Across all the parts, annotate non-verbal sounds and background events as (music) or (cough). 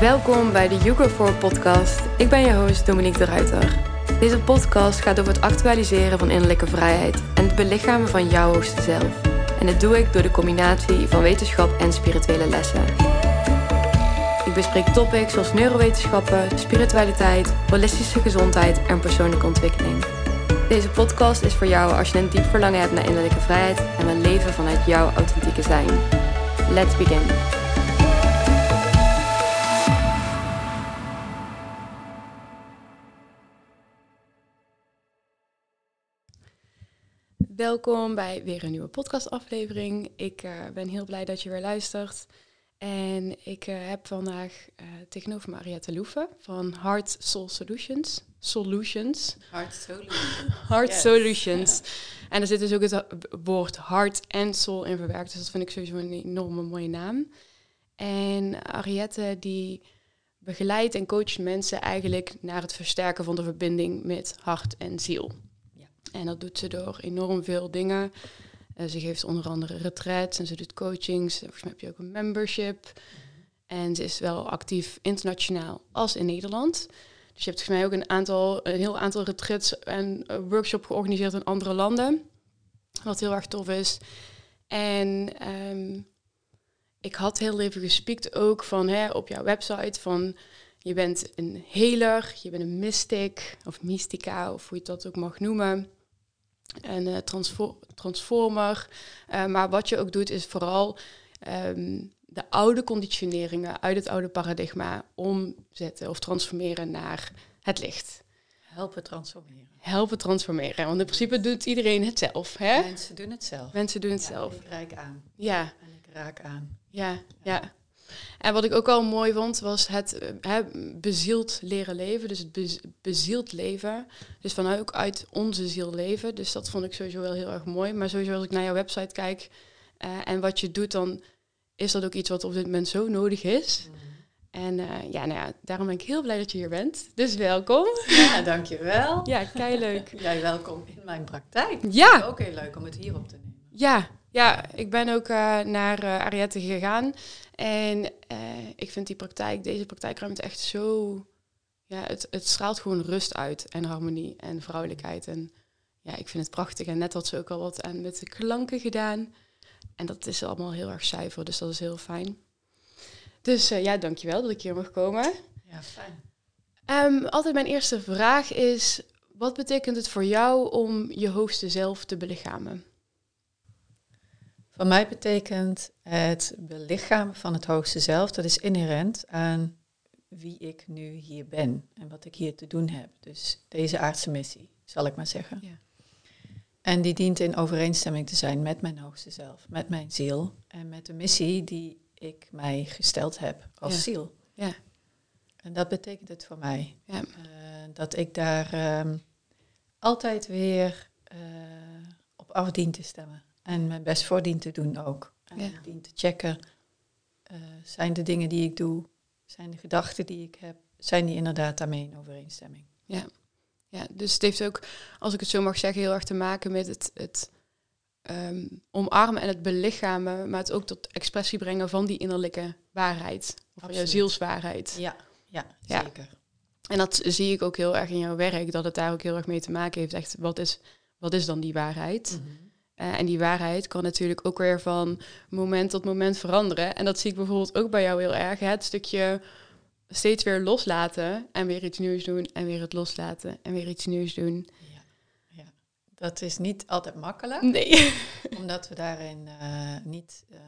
Welkom bij de Yugo 4 podcast. Ik ben je host Dominique de Ruiter. Deze podcast gaat over het actualiseren van innerlijke vrijheid en het belichamen van jouw hoogste zelf. En dat doe ik door de combinatie van wetenschap en spirituele lessen. Ik bespreek topics zoals neurowetenschappen, spiritualiteit, holistische gezondheid en persoonlijke ontwikkeling. Deze podcast is voor jou als je een diep verlangen hebt naar innerlijke vrijheid en wil leven vanuit jouw authentieke zijn. Let's begin. Welkom bij weer een nieuwe podcastaflevering. Ik uh, ben heel blij dat je weer luistert. En ik uh, heb vandaag uh, tegenover me Ariette Loeven van Heart Soul Solutions. Solutions. Heart Solutions. (laughs) Heart yes. Solutions. En er zit dus ook het woord hart en soul in verwerkt. Dus dat vind ik sowieso een enorme mooie naam. En Ariette die begeleidt en coacht mensen eigenlijk naar het versterken van de verbinding met hart en ziel. En dat doet ze door enorm veel dingen. Uh, ze geeft onder andere retreats en ze doet coachings. Volgens mij heb je ook een membership. En ze is wel actief internationaal als in Nederland. Dus je hebt volgens mij ook een, aantal, een heel aantal retreats en uh, workshops georganiseerd in andere landen. Wat heel erg tof is. En um, ik had heel even gespiekt ook van hè, op jouw website van je bent een healer, je bent een mystic of mystica of hoe je dat ook mag noemen een uh, transformer. Uh, maar wat je ook doet is vooral um, de oude conditioneringen uit het oude paradigma omzetten of transformeren naar het licht. Helpen transformeren. Helpen transformeren. Want in principe doet iedereen het zelf. Hè? Mensen doen het zelf. Mensen doen het ja, zelf. Ik raak aan. Ja. En ik raak aan. Ja, ja. ja. En wat ik ook al mooi vond, was het he, bezield leren leven. Dus het bez, bezield leven. Dus vanuit ook uit onze ziel leven. Dus dat vond ik sowieso wel heel erg mooi. Maar sowieso als ik naar jouw website kijk uh, en wat je doet, dan is dat ook iets wat op dit moment zo nodig is. Mm. En uh, ja, nou ja, daarom ben ik heel blij dat je hier bent. Dus welkom. Ja, dankjewel. ja, kei leuk. (laughs) Jij welkom in mijn praktijk. Ja. Ook heel leuk om het hier op te nemen. Ja, ja, ik ben ook uh, naar uh, Ariette gegaan. En uh, ik vind die praktijk, deze praktijkruimte echt zo... Ja, het, het straalt gewoon rust uit en harmonie en vrouwelijkheid. En ja, ik vind het prachtig. En net had ze ook al wat aan met de klanken gedaan. En dat is allemaal heel erg zuiver, dus dat is heel fijn. Dus ja, dankjewel dat ik hier mag komen. Ja, fijn. Um, altijd mijn eerste vraag is... Wat betekent het voor jou om je hoogste zelf te belichamen? Voor mij betekent het belichamen van het hoogste zelf, dat is inherent aan wie ik nu hier ben en wat ik hier te doen heb. Dus deze aardse missie, zal ik maar zeggen. Ja. En die dient in overeenstemming te zijn met mijn hoogste zelf, met mijn ziel en met de missie die ik mij gesteld heb als ja. ziel. Ja. En dat betekent het voor mij. Ja. Uh, dat ik daar um, altijd weer uh, op af dien te stemmen. En mijn best voor dien te doen ook. En Ja. dien te checken. eh, zijn de dingen die ik doe, zijn de gedachten die ik heb, zijn die inderdaad daarmee in overeenstemming? Ja. ja, dus het heeft ook, als ik het zo mag zeggen, heel erg te maken met het, het ehm, omarmen en het belichamen, maar het ook tot expressie brengen van die innerlijke waarheid. Of van jouw zielswaarheid. Ja, ja, Ja. zeker. En dat zie ik ook heel erg in jouw werk, dat het daar ook heel erg mee te maken heeft. Echt, wat is, wat is dan die waarheid? Mhm. Uh, en die waarheid kan natuurlijk ook weer van moment tot moment veranderen. En dat zie ik bijvoorbeeld ook bij jou heel erg. Hè? Het stukje steeds weer loslaten en weer iets nieuws doen en weer het loslaten en weer iets nieuws doen. Ja, ja. Dat is niet altijd makkelijk, Nee. (laughs) omdat we daarin eh, niet uh,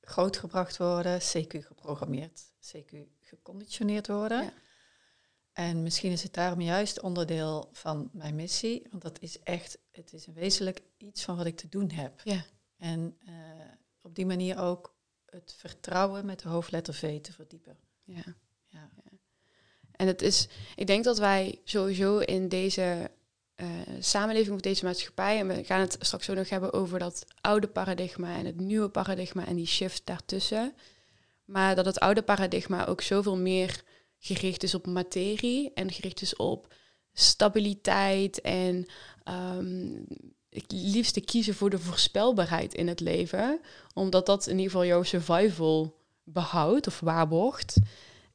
grootgebracht worden, CQ geprogrammeerd, CQ geconditioneerd worden. Ja. En misschien is het daarom juist onderdeel van mijn missie, want dat is echt, het is een wezenlijk iets van wat ik te doen heb. Ja. En uh, op die manier ook het vertrouwen met de hoofdletter V te verdiepen. Ja. Ja. En het is, ik denk dat wij sowieso in deze uh, samenleving of deze maatschappij, en we gaan het straks ook nog hebben over dat oude paradigma en het nieuwe paradigma en die shift daartussen. Maar dat het oude paradigma ook zoveel meer gericht is op materie en gericht is op stabiliteit en um, het liefste kiezen voor de voorspelbaarheid in het leven. Omdat dat in ieder geval jouw survival behoudt of waarborgt.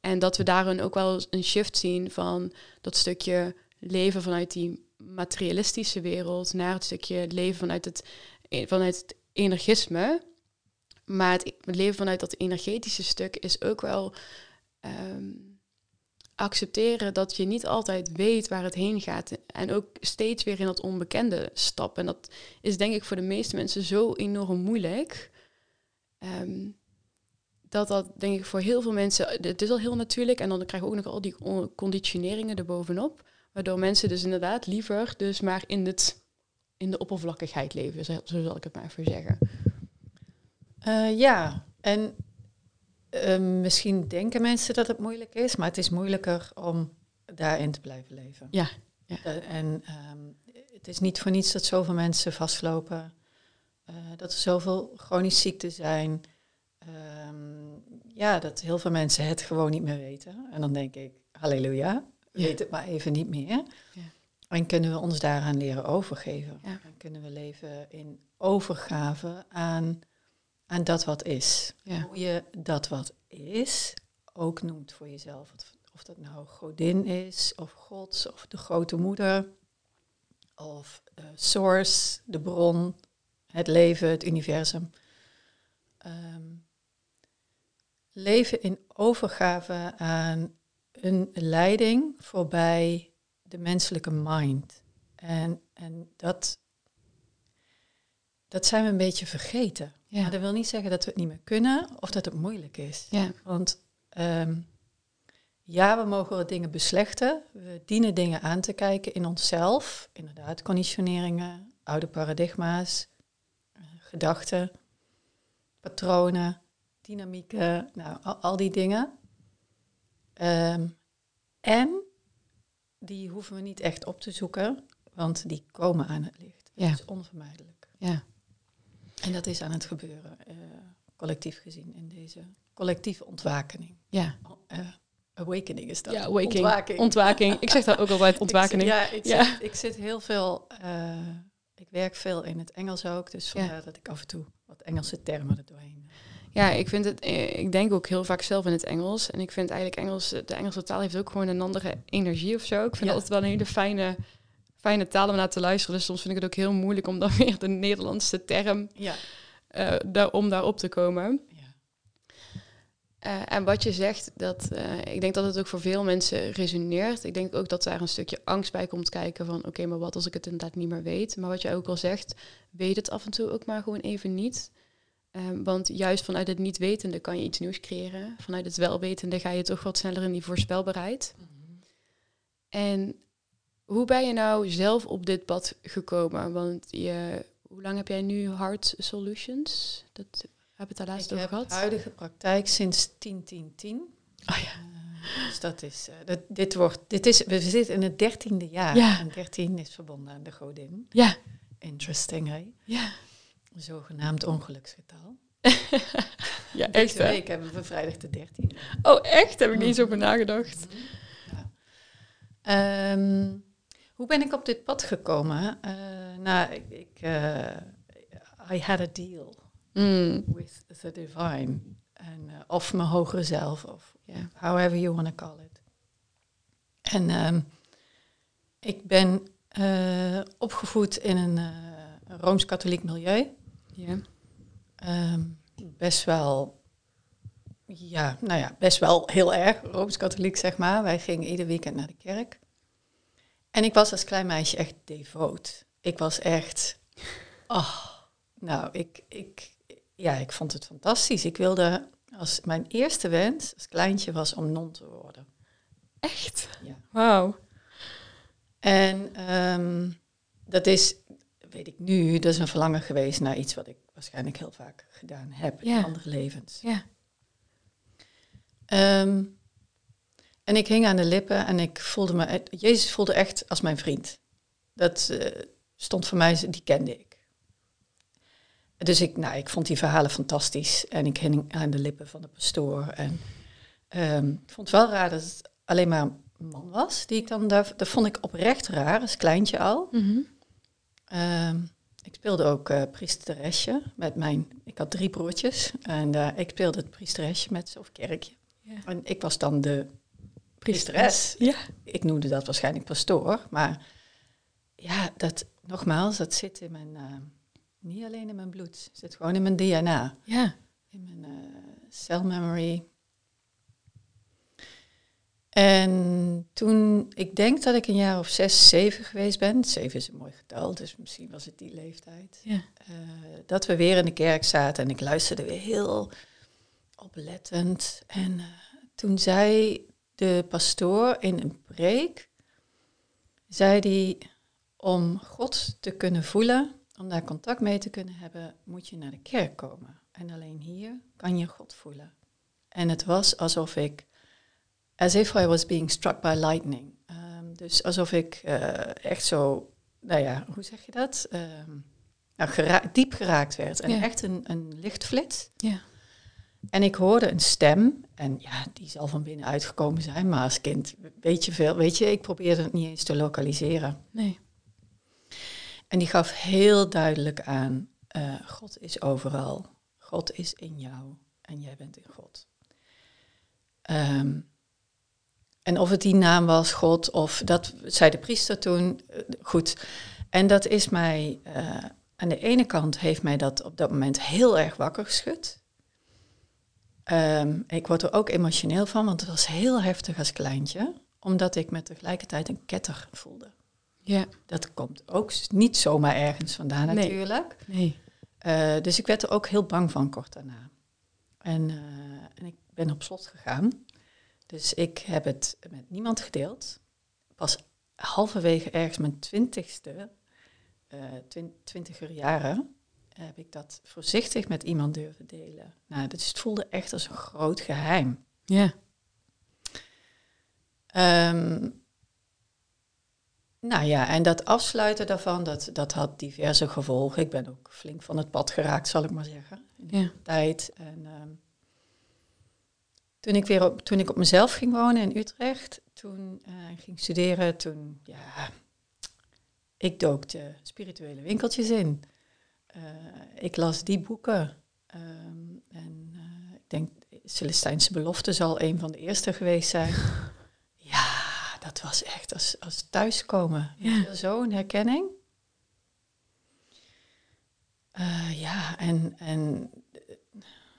En dat we daarin ook wel een shift zien van dat stukje leven vanuit die materialistische wereld naar het stukje leven vanuit het, vanuit het energisme. Maar het, leven vanuit dat energetische stuk is ook wel ehm, accepteren dat je niet altijd weet waar het heen gaat. En ook steeds weer in dat onbekende stappen. En dat is denk ik voor de meeste mensen zo enorm moeilijk. Ehm, dat dat denk ik voor heel veel mensen, het is al heel natuurlijk. En dan krijgen we ook nog al die conditioneringen erbovenop. Waardoor mensen dus inderdaad liever dus maar in, het, in de oppervlakkigheid leven, zo zal ik het maar even zeggen. Uh, ja, en uh, misschien denken mensen dat het moeilijk is, maar het is moeilijker om daarin te blijven leven. Ja. ja. Uh, en um, het is niet voor niets dat zoveel mensen vastlopen, dat er zoveel chronische ziekten zijn. Um, ja, dat heel veel mensen het gewoon niet meer weten. En dan denk ik, halleluja, weet het maar even niet meer. Ja. En kunnen we ons daaraan leren overgeven? Ja. En kunnen we leven in overgave aan, aan dat wat is. Hoe je dat wat is ook noemt voor jezelf. Of dat nou godin is, of gods, of de grote moeder, of uh, source, de bron, het leven, het universum. Um, leven in overgave aan een leiding voorbij de menselijke mind. En, en dat, dat zijn we een beetje vergeten. Ja. Maar dat wil niet zeggen dat we het niet meer kunnen of dat het moeilijk is. Ja. Want ehm, ja, we mogen wat dingen beslechten. We dienen dingen aan te kijken in onszelf. Inderdaad, conditioneringen, oude paradigma's, uh, gedachten, patronen, dynamieken, nou, al, al die dingen. Um, en die hoeven we niet echt op te zoeken, want die komen aan het licht. Ja. Dat is onvermijdelijk. Ja. En dat is aan het gebeuren, uh, collectief gezien, in deze collectieve ontwakening. Ja. Uh, awakening is dat. Ja, awakening. Ontwaking. ontwaking. Ik zeg dat ook altijd, (laughs) ontwakening. ik zit, ja, ik, ja. Zit, ik zit heel veel, uh, ik werk veel in het Engels ook, dus vandaar ja. dat ik af en toe wat Engelse termen er doorheen ja, ik vind het, eh, ik denk ook heel vaak zelf in het Engels. En ik vind eigenlijk Engels, de Engelse taal heeft ook gewoon een andere energie of zo. Ik vind ja. altijd wel een hele fijne, fijne taal om naar te luisteren. Dus soms vind ik het ook heel moeilijk om dan (laughs) weer de Nederlandse term, ja. uh, daar, om daarop te komen. Ja. Uh, en wat je zegt, dat, uh, ik denk dat het ook voor veel mensen resoneert. Ik denk ook dat daar een stukje angst bij komt kijken van... oké, maar wat als ik het inderdaad niet meer weet? Maar wat je ook al zegt, weet het af en toe ook maar gewoon even niet... Um, want juist vanuit het niet wetende kan je iets nieuws creëren. Vanuit het welwetende ga je toch wat sneller in die voorspelbaarheid. Mm -hmm. En hoe ben je nou zelf op dit pad gekomen? Want je, hoe lang heb jij nu Hard Solutions? Dat heb het daar laatst over gehad. Ik heb huidige praktijk sinds 10, 10, 10. Oh ja. Uh, dus dat is, uh, dat, dit wordt, dit is, we zitten in het dertiende jaar. Ja. En 13 is verbonden aan de godin. Ja. Interesting, hè? Ja zogenaamd ongeluksgetal. (laughs) ja, echt Deze week hebben we vrijdag de 13. Oh, echt? Heb ik niet eens over nagedacht. Ja. Um, hoe ben ik op dit pad gekomen? Uh, nou, ik, ik uh, I had a deal mm. with the divine. En, uh, of mijn hogere zelf, of yeah, however you want to call it. En um, ik ben opgevoed in een rooms-katholiek milieu. Ja. Um, best wel, ja, nou ja, best wel heel erg rooms-katholiek, zeg maar. Wij gingen ieder weekend naar de kerk. En ik was als klein meisje echt devoot. Ik was echt, oh, nou, ik, ik, ja, ik vond het fantastisch. Ik wilde, als mijn eerste wens als kleintje was om non te worden. Echt? Ja. Wauw. En um, dat is weet ik nu, dat is een verlangen geweest naar iets wat ik waarschijnlijk heel vaak gedaan heb in andere levens. Ja. Um, en ik hing aan de lippen en ik voelde me, Jezus voelde echt als mijn vriend. Dat uh, stond voor mij, die kende ik. Dus ik, nou, ik vond die verhalen fantastisch en ik hing aan de lippen van de pastoor. En um, ik vond het wel raar dat het alleen maar een man was die ik dan daar, dat vond ik oprecht raar, als kleintje al. Mm -hmm. Um, ik speelde ook uh, priesteresje met mijn... Ik had drie broertjes en uh, ik speelde het priesteresje met ze, of kerkje. En ik was dan de priesteres. Ja. Ik noemde dat waarschijnlijk pastoor, maar ja, dat, nogmaals, dat zit in mijn... Uh, niet alleen in mijn bloed, het zit gewoon in mijn DNA. Ja. In mijn cell memory. En toen, ik denk dat ik een jaar of zes, zeven geweest ben. Zeven is een mooi getal, dus misschien was het die leeftijd. Ja. Uh, dat we weer in de kerk zaten en ik luisterde weer heel oplettend. En uh, toen zei de pastoor in een preek, zei hij, om God te kunnen voelen, om daar contact mee te kunnen hebben, moet je naar de kerk komen. En alleen hier kan je God voelen. En het was alsof ik as if I was being struck by lightning. Um, dus alsof ik uh, echt zo, nou ja, hoe zeg je dat? Um, nou, diep geraakt werd. En echt een, een lichtflits. Yeah. En ik hoorde een stem, en ja, die zal van binnen uitgekomen zijn, maar als kind weet je veel, weet je, ik probeerde het niet eens te lokaliseren. Nee. En die gaf heel duidelijk aan, uh, God is overal, God is in jou en jij bent in God. Um, en of het die naam was, God, of dat zei de priester toen, eh, goed. En dat is mij, uh, aan de ene kant heeft mij dat op dat moment heel erg wakker geschud. Um, ik word er ook emotioneel van, want het was heel heftig als kleintje, omdat ik met tegelijkertijd een ketter voelde. Ja. Dat komt ook niet zomaar ergens vandaan natuurlijk. Nee. Uh, dus ik werd er ook heel bang van kort daarna. En, uh, en ik ben op slot gegaan. Dus ik heb het met niemand gedeeld. Pas halverwege ergens mijn twintigste, uh, twintiger jaren, heb ik dat voorzichtig met iemand durven delen. Nou, dus het voelde echt als een groot geheim. Ja. Um, nou ja, en dat afsluiten daarvan, dat, dat had diverse gevolgen. Ik ben ook flink van het pad geraakt, zal ik maar zeggen. In de ja. tijd. En um, toen ik weer op, toen ik op mezelf ging wonen in Utrecht, toen uh, ging studeren, toen, ja, ik dook de spirituele winkeltjes in. Uh, ik las die boeken. Um, en uh, ik denk, Celestijnse Belofte zal een van de eerste geweest zijn. (laughs) ja, dat was echt als, als thuiskomen. Ja. Zo'n herkenning. ja, en, en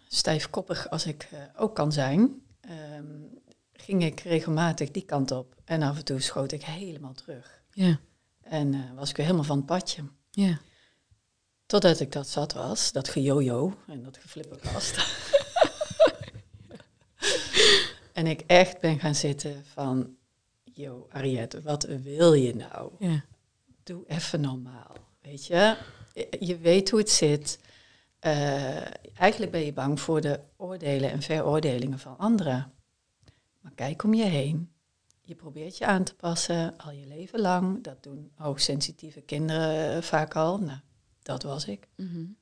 stijfkoppig als ik ook kan zijn, um, ging ik regelmatig die kant op. En af en toe schoot ik helemaal terug. Ja. En was ik weer helemaal van het padje. Ja. Totdat ik dat zat was, dat gejojo en dat geflipperkast. (laughs) en ik echt ben gaan zitten van, yo Ariette, wat wil je nou? Ja. Doe even normaal, weet je? Je weet hoe het zit. Uh, eigenlijk ben je bang voor de oordelen en veroordelingen van anderen. Maar kijk om je heen. Je probeert je aan te passen al je leven lang. Dat doen hoogsensitieve kinderen eh, vaak al. Nou, dat was ik. Mm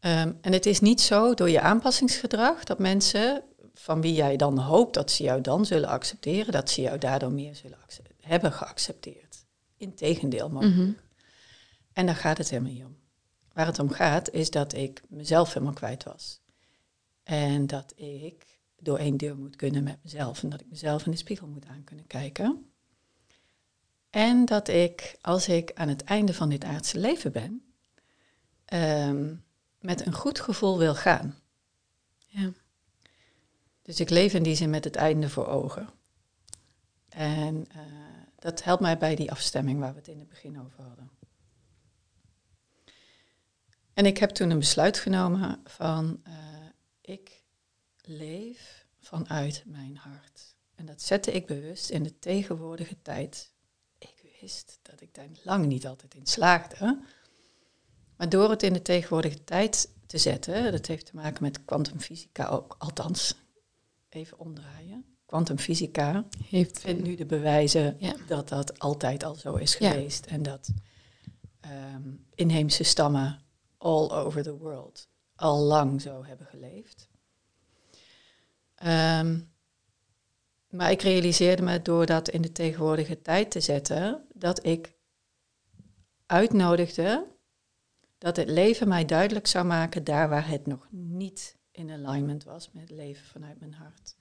um, en het is niet zo door je aanpassingsgedrag dat mensen van wie jij dan hoopt dat ze jou dan zullen accepteren, dat ze jou daardoor meer zullen hebben geaccepteerd. Integendeel mogelijk. Mm En daar gaat het helemaal niet om. Waar het om gaat is dat ik mezelf helemaal kwijt was. En dat ik door één deur moet kunnen met mezelf. En dat ik mezelf in de spiegel moet aan kunnen kijken. En dat ik, als ik aan het einde van dit aardse leven ben, ehm, met een goed gevoel wil gaan. Ja. Dus ik leef in die zin met het einde voor ogen. En uh, dat helpt mij bij die afstemming waar we het in het begin over hadden. En ik heb toen een besluit genomen van uh, ik leef vanuit mijn hart. En dat zette ik bewust in de tegenwoordige tijd. Wist dat ik daar lang niet altijd in slaagde. Maar door het in de tegenwoordige tijd te zetten, dat heeft te maken met kwantumfysica ook, althans, even omdraaien. Kwantumfysica heeft vindt nu de bewijzen dat dat altijd al zo is geweest. En dat um, inheemse stammen all over the world al lang zo hebben geleefd. Um, maar ik realiseerde me door dat in de tegenwoordige tijd te zetten, dat ik uitnodigde dat het leven mij duidelijk zou maken daar waar het nog niet in alignment was met het leven vanuit mijn hart.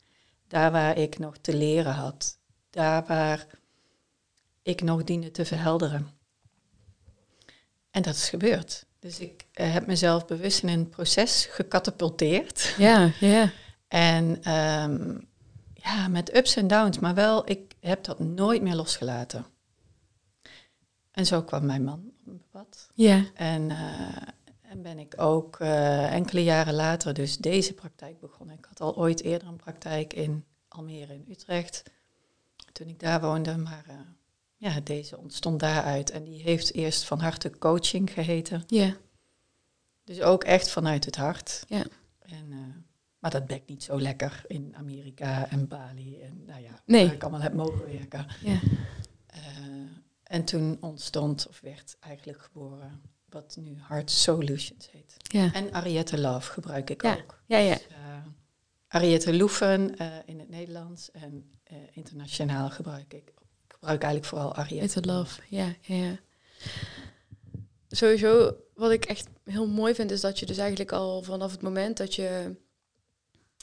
Daar waar ik nog te leren had. Daar waar ik nog diende te verhelderen. En dat is gebeurd. Dus ik eh, heb mezelf bewust in een proces gecatapulteerd. Ja, ja. En ehm, ja, met ups en downs, maar wel, ik heb dat nooit meer losgelaten. En zo kwam mijn man op mijn pad. Ja. En, eh, en ben ik ook eh, enkele jaren later dus deze praktijk begonnen. Ik had al ooit eerder een praktijk in Almere in Utrecht, toen ik daar woonde, maar uh, ja, deze ontstond daaruit. En die heeft eerst van harte coaching geheten. Ja. Dus ook echt vanuit het hart. Ja. En, maar dat bekt niet zo lekker in Amerika en Bali en nou ja, nee. waar ik allemaal heb mogen werken. Ja. En toen ontstond, of werd eigenlijk geboren, wat nu Heart Solutions heet. Ja. En Ariette Love gebruik ik ja. ook. Ja, ja. Dus, uh, Ariette Loeven uh, in het Nederlands en internationaal gebruik ik. Ik gebruik eigenlijk vooral Ariette Love. Ja, ja. Sowieso, wat ik echt heel mooi vind, is dat je dus eigenlijk al vanaf het moment dat je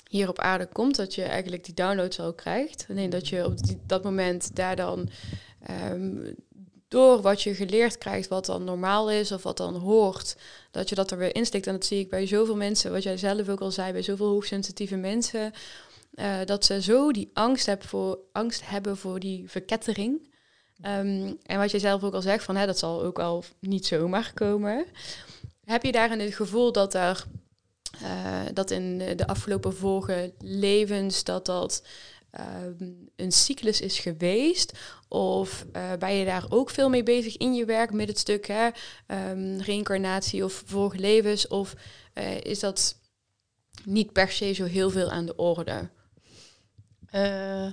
hier op aarde komt, dat je eigenlijk die downloads al krijgt. Alleen dat je op die, dat moment daar dan um, door wat je geleerd krijgt, wat dan normaal is of wat dan hoort, dat je dat er weer instikt. En dat zie ik bij zoveel mensen, wat jij zelf ook al zei, bij zoveel hoogsensitieve mensen, uh, dat ze zo die angst hebben voor, angst hebben voor die verkettering. Um, en wat jij zelf ook al zegt, van hè, dat zal ook al niet zomaar komen. Heb je daarin het gevoel dat er uh, dat in de afgelopen vorige levens dat dat um, een cyclus is geweest? Of uh, ben je daar ook veel mee bezig in je werk met het stuk hè, um, reïncarnatie of vorige levens? Of is dat niet per se zo heel veel aan de orde?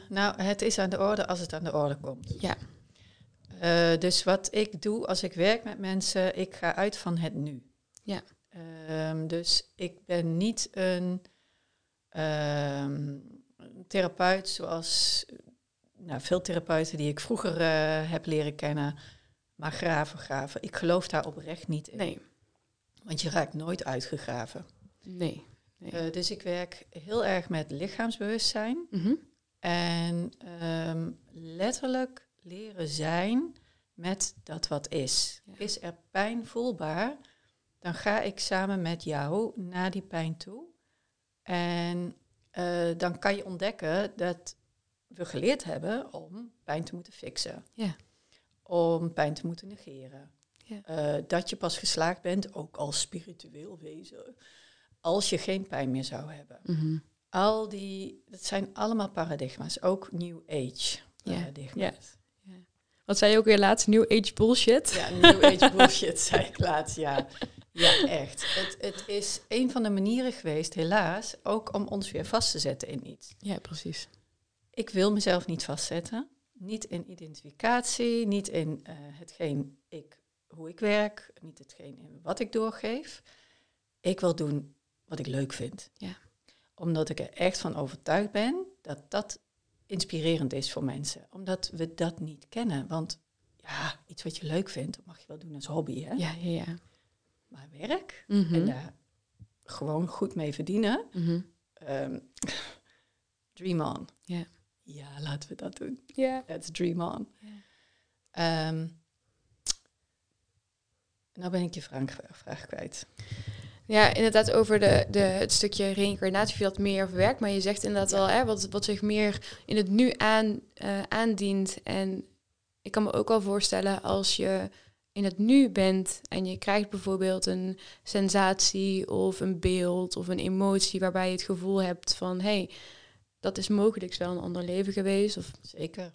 Nou, het is aan de orde als het aan de orde komt. Ja. dus wat ik doe als ik werk met mensen, ik ga uit van het nu. Ja. Um, dus ik ben niet een um, therapeut zoals nou, veel therapeuten die ik vroeger uh, heb leren kennen, maar graven, graven. Ik geloof daar oprecht niet in. Nee. Want je raakt nooit uitgegraven. Nee. nee. Uh, dus ik werk heel erg met lichaamsbewustzijn. Mm -hmm. En um, letterlijk leren zijn met dat wat is. Ja. Is er pijn voelbaar, dan ga ik samen met jou naar die pijn toe. En uh, dan kan je ontdekken dat we geleerd hebben om pijn te moeten fixen. Ja. Om pijn te moeten negeren. Ja. Uh, dat je pas geslaagd bent, ook als spiritueel wezen, als je geen pijn meer zou hebben. Mm -hmm. Al die, dat zijn allemaal paradigma's, ook New Age paradigma's. Ja. Ja. Wat zei je ook weer laatst? New Age bullshit? Ja, New Age bullshit zei ik laatst, ja. (laughs) Ja, echt. Het, het is een van de manieren geweest, helaas, ook om ons weer vast te zetten in iets. Ja, precies. Ik wil mezelf niet vastzetten. Niet in identificatie, niet in uh, hetgeen ik, hoe ik werk, niet hetgeen in wat ik doorgeef. Ik wil doen wat ik leuk vind. Ja. Omdat ik er echt van overtuigd ben dat dat inspirerend is voor mensen. Omdat we dat niet kennen. Want ja, iets wat je leuk vindt, dat mag je wel doen als hobby. Hè? Ja, ja, ja. Maar werk mm -hmm. en daar gewoon goed mee verdienen. Mm -hmm. um, (laughs) dream on. Ja. Ja, laten we dat doen. Ja. Let's dream on. Ja. Um, nou ben ik je vraag, vraag kwijt. Ja, inderdaad over de, de, het stukje reïncarnatie, je dat meer verwerkt. Maar je zegt inderdaad wel, hè, wat, wat zich meer in het nu aan, uh, aandient. En ik kan me ook al voorstellen als je in het nu bent en je krijgt bijvoorbeeld een sensatie of een beeld of een emotie waarbij je het gevoel hebt van hé, hey, dat is mogelijk wel een ander leven geweest. Of Zeker.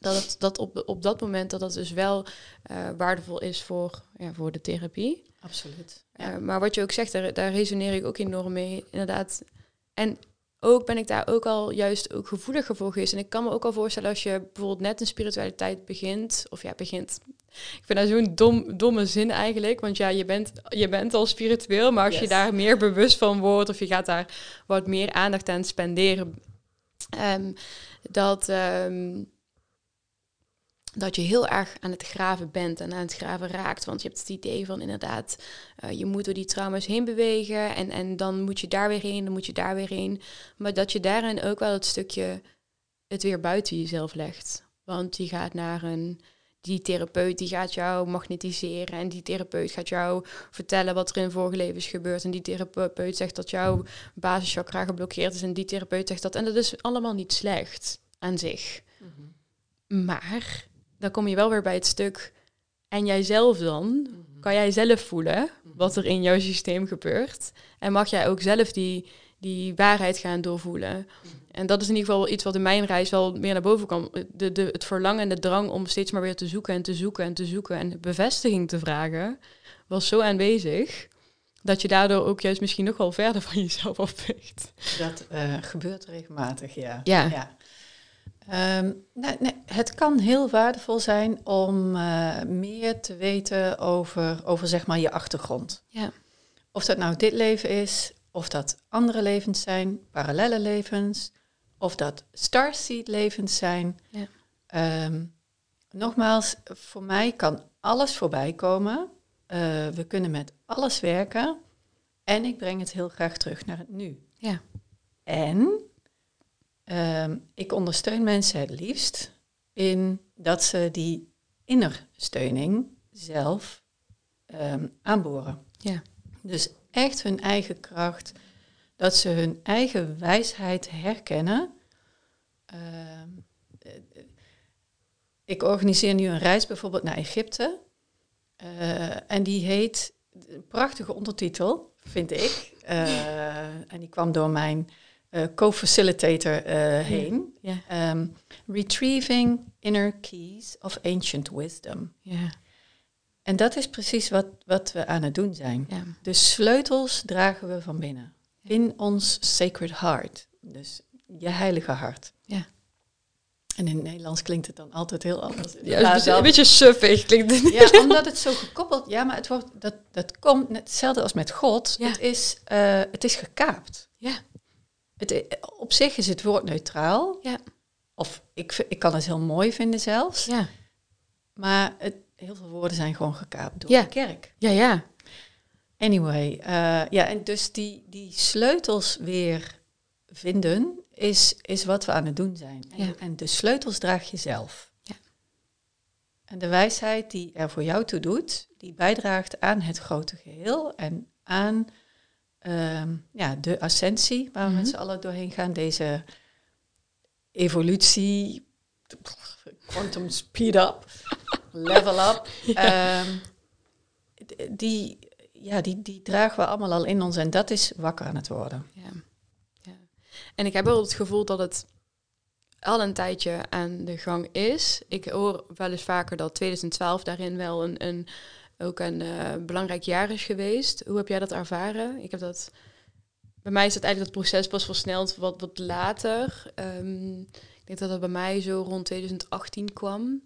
Dat het dat op, op dat moment dat dat dus wel uh, waardevol is voor, ja, voor de therapie. Absoluut. Ja. Uh, maar wat je ook zegt, daar, daar resoneer ik ook enorm mee. Inderdaad. En ook ben ik daar ook al juist ook gevoeliger voor geweest. En ik kan me ook al voorstellen als je bijvoorbeeld net een spiritualiteit begint, of ja, begint. Ik vind dat zo'n dom, domme zin eigenlijk. Want ja, je bent, je bent al spiritueel, maar als yes. je daar meer bewust van wordt, of je gaat daar wat meer aandacht aan spenderen, um, dat, um, dat je heel erg aan het graven bent en aan het graven raakt. Want je hebt het idee van inderdaad, uh, je moet door die trauma's heen bewegen en, en dan moet je daar weer heen, dan moet je daar weer heen. Maar dat je daarin ook wel het stukje het weer buiten jezelf legt. Want je gaat naar een, die therapeut die gaat jou magnetiseren en die therapeut gaat jou vertellen wat er in vorige leven is gebeurd en die therapeut zegt dat jouw basischakra geblokkeerd is en die therapeut zegt dat. En dat is allemaal niet slecht aan zich. Mhm. Maar dan kom je wel weer bij het stuk. En jijzelf dan, mhm. kan jij zelf voelen mhm. wat er in jouw systeem gebeurt. En mag jij ook zelf die, die waarheid gaan doorvoelen. Mhm. En dat is in ieder geval iets wat in mijn reis wel meer naar boven kwam. De, de, het verlangen en de drang om steeds maar weer te zoeken en te zoeken en te zoeken en bevestiging te vragen, was zo aanwezig. Dat je daardoor ook juist misschien nog wel verder van jezelf afweegt. Dat uh, gebeurt regelmatig, ja. ja. ja. Ehm, nee, nee, het kan heel waardevol zijn om uh, meer te weten over, over zeg maar je achtergrond. Ja. Of dat nou dit leven is, of dat andere levens zijn, parallele levens, of dat starseed levens zijn. Ja. Um, nogmaals, voor mij kan alles voorbij komen. Uh, we kunnen met alles werken. En ik breng het heel graag terug naar het nu. Ja. En Ehm, ik ondersteun mensen het liefst in dat ze die innersteuning zelf um, aanboren. Ja. Dus echt hun eigen kracht, dat ze hun eigen wijsheid herkennen. Ehm, ik organiseer nu een reis bijvoorbeeld naar Egypte. Uh, en die heet, een prachtige ondertitel, vind ik. Uh, en die kwam door mijn uh, co-facilitator uh, heen. Um, retrieving Inner Keys of Ancient Wisdom. En dat is precies wat, wat we aan het doen zijn. De sleutels dragen we van binnen. In ons sacred heart. Dus je heilige hart. Ja. En in het Nederlands klinkt het dan altijd heel anders. Ja, een, een beetje suffig klinkt het. Ja, omdat het zo gekoppeld... Ja, maar het wordt, dat, dat komt net hetzelfde als met God. Het, is, uh, het is gekaapt. Ja. Het, op zich is het woord neutraal. Ja. Of ik, ik kan het heel mooi vinden zelfs. Ja. Maar het, heel veel woorden zijn gewoon gekaapt door de kerk. Ja, ja. Anyway, uh, ja, en dus die, die sleutels weer vinden is, is wat we aan het doen zijn. En, ja. en de sleutels draag je zelf. Ja. En de wijsheid die er voor jou toe doet, die bijdraagt aan het grote geheel en aan Ehm, ja, de ascensie waar we met mhm. z'n allen doorheen gaan. Deze evolutie, quantum speed up, (laughs) level up. Ehm, die, ja, die, die dragen we allemaal al in ons en dat is wakker aan het worden. Ja. ja. En ik heb wel het gevoel dat het al een tijdje aan de gang is. Ik hoor wel eens vaker dat 2012 daarin wel een, een ook een uh, belangrijk jaar is geweest. Hoe heb jij dat ervaren? Ik heb dat. Bij mij is het eigenlijk dat proces pas versneld wat, wat later. Um, ik denk dat dat bij mij zo rond 2018 kwam.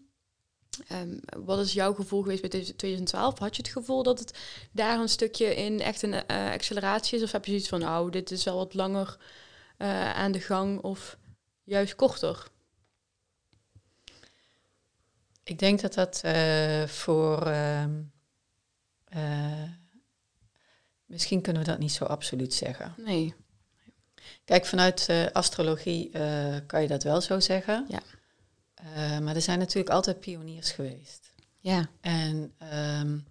Um, wat is jouw gevoel geweest bij 2012? Had je het gevoel dat het daar een stukje in echt een uh, acceleratie is? Of heb je zoiets van, nou, dit is wel wat langer uh, aan de gang of juist korter? Ik denk dat dat voor um, uh, misschien kunnen we dat niet zo absoluut zeggen. Nee. Kijk, vanuit uh, astrologie uh, kan je dat wel zo zeggen. Ja. maar er zijn natuurlijk altijd pioniers geweest. Ja. En um,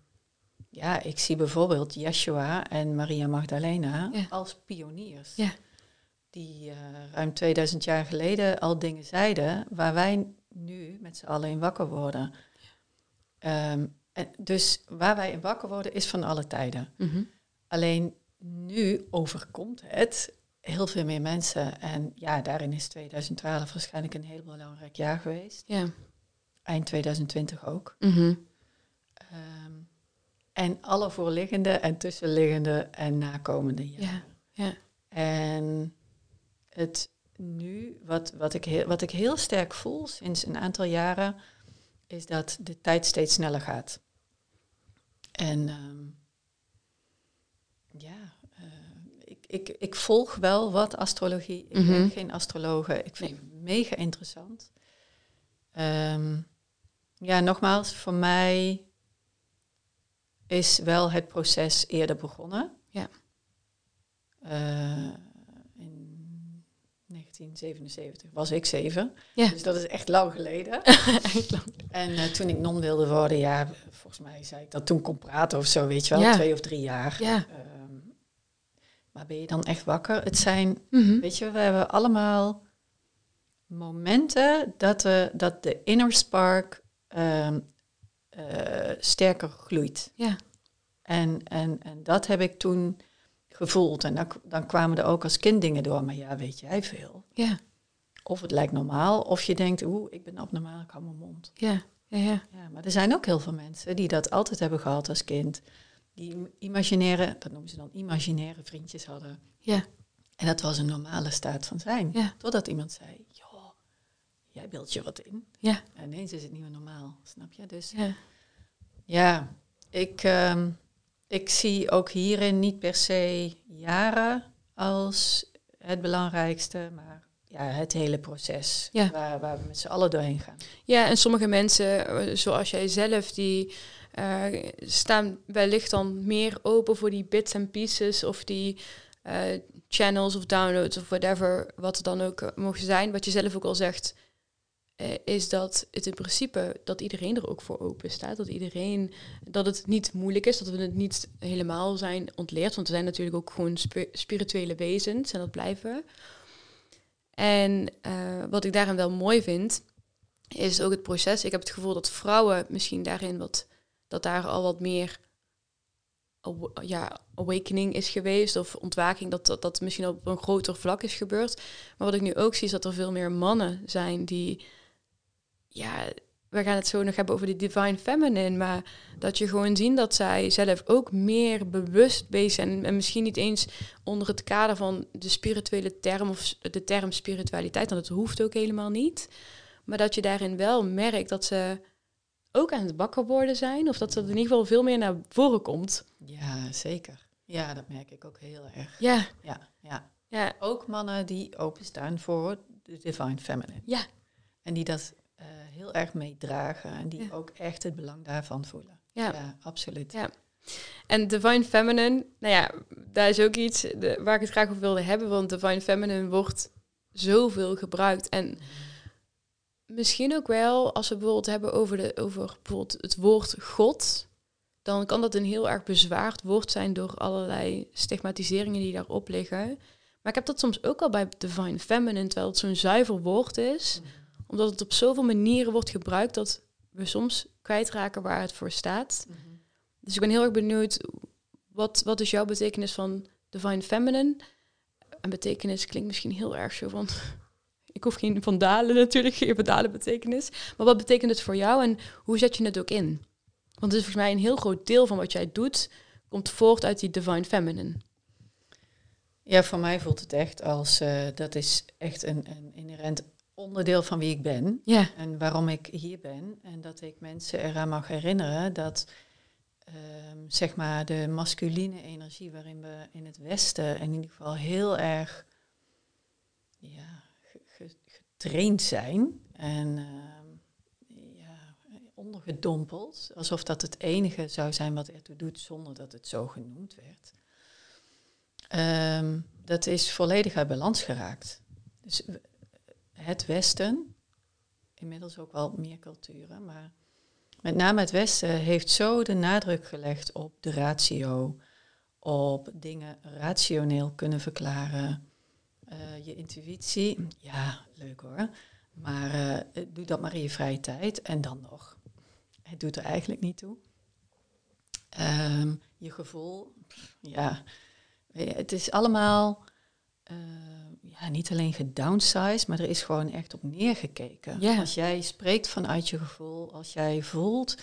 ja, ik zie bijvoorbeeld Yeshua en Maria Magdalena ja. als pioniers. Ja. Die ruim 2000 jaar geleden al dingen zeiden waar wij nu met z'n allen in wakker worden. Um, en dus waar wij in wakker worden is van alle tijden. Mhm. Alleen nu overkomt het heel veel meer mensen. En ja, daarin is 2012 waarschijnlijk een heel belangrijk jaar geweest. Ja. Eind 2020 ook. Mhm. Ehm, en alle voorliggende en tussenliggende en nakomende jaren. Ja. ja. En het nu, wat, wat, ik heel, wat ik heel sterk voel sinds een aantal jaren, is dat de tijd steeds sneller gaat. En um, ja, uh, ik, ik, ik volg wel wat astrologie. Ik mm -hmm. ben geen astrologe. Ik vind het mega interessant. Um, ja, nogmaals, voor mij is wel het proces eerder begonnen. Ja. Uh, in 1977 was ik zeven. Ja. Dus dat is echt lang geleden. (laughs) Echt lang. En uh, toen ik non wilde worden, ja, volgens mij zei ik dat toen kon praten of zo, weet je wel, Ja. twee of drie jaar. Ja. Ehm, maar ben je dan echt wakker? Het zijn, Mhm. weet je, we hebben allemaal momenten dat, we, dat de inner spark ehm, eh, sterker gloeit. Ja. En, en, en dat heb ik toen gevoeld. En dan, dan kwamen er ook als kind dingen door. Maar ja, weet jij veel? Ja. Of het lijkt normaal, of je denkt, oeh, ik ben abnormaal, ik hou mijn mond. Ja. Ja. Ja. Ja, maar er zijn ook heel veel mensen die dat altijd hebben gehad als kind. Die imaginaire, dat noemen ze dan imaginaire vriendjes hadden. Ja. En dat was een normale staat van zijn. Ja. Totdat iemand zei, joh, jij beeldt je wat in. Ja. En ineens is het niet meer normaal, snap je? Dus Ja. ja, ik, ehm, ik zie ook hierin niet per se jaren als het belangrijkste, maar ja, het hele proces Ja. waar, waar we met z'n allen doorheen gaan. Ja, en sommige mensen, eh, zoals jij zelf, die eh, staan wellicht dan meer open voor die bits en pieces of die eh, channels of downloads of whatever, wat het dan ook eh, mogen zijn. Wat je zelf ook al zegt, is dat het in principe dat iedereen er ook voor open staat. Dat iedereen, dat het niet moeilijk is, dat we het niet helemaal zijn ontleerd. Want we zijn natuurlijk ook gewoon spi- spirituele wezens en dat blijven. En eh, wat ik daarin wel mooi vind, is ook het proces. Ik heb het gevoel dat vrouwen misschien daarin wat, dat daar al wat meer ja, awakening is geweest of ontwaking, dat, dat dat misschien op een groter vlak is gebeurd. Maar wat ik nu ook zie is dat er veel meer mannen zijn die, ja, we gaan het zo nog hebben over de divine feminine, maar dat je gewoon zien dat zij zelf ook meer bewust bezig zijn en misschien niet eens onder het kader van de spirituele term of de term spiritualiteit, want het hoeft ook helemaal niet. Maar dat je daarin wel merkt dat ze ook aan het wakker worden zijn. Of dat het in ieder geval veel meer naar voren komt. Ja, zeker. Ja, dat merk ik ook heel erg. Ja, Ja, ja. ja, Ook mannen die openstaan voor de divine feminine. ja, En die dat heel erg meedragen en die Ja. ook echt het belang daarvan voelen. ja. Ja, absoluut. Ja. En Divine Feminine, nou ja, daar is ook iets de, waar ik het graag over wilde hebben. Want Divine Feminine wordt zoveel gebruikt. En misschien ook wel, als we bijvoorbeeld hebben over, de, over bijvoorbeeld het woord God, dan kan dat een heel erg bezwaard woord zijn door allerlei stigmatiseringen die daarop liggen. Maar ik heb dat soms ook al bij Divine Feminine, terwijl het zo'n zuiver woord is, omdat het op zoveel manieren wordt gebruikt dat we soms kwijtraken waar het voor staat. Mhm. Dus ik ben heel erg benieuwd, wat, wat is jouw betekenis van Divine Feminine? En betekenis klinkt misschien heel erg zo van... (laughs) Ik hoef geen vandalen natuurlijk, geen vandalen betekenis. Maar wat betekent het voor jou en hoe zet je het ook in? Want het is volgens mij een heel groot deel van wat jij doet... komt voort uit die Divine Feminine. Ja, voor mij voelt het echt als, eh, dat is echt een, een inherent onderdeel van wie ik ben. Ja, En waarom ik hier ben. En dat ik mensen eraan mag herinneren dat ehm, zeg maar de masculine energie waarin we in het Westen in ieder geval heel erg ja, ge- ge- getraind zijn. En ehm, ja, ondergedompeld. Alsof dat het enige zou zijn wat ertoe doet zonder dat het zo genoemd werd. Ehm, dat is volledig uit balans geraakt. Dus het Westen, inmiddels ook wel meer culturen, maar met name het Westen heeft zo de nadruk gelegd op de ratio, op dingen rationeel kunnen verklaren. Eh, je intuïtie, ja, leuk hoor, maar eh, doe dat maar in je vrije tijd en dan nog. Het doet er eigenlijk niet toe. Ehm, je gevoel, ja, het is allemaal eh, ja, niet alleen gedownsized, maar er is gewoon echt op neergekeken. Als jij spreekt vanuit je gevoel, als jij voelt,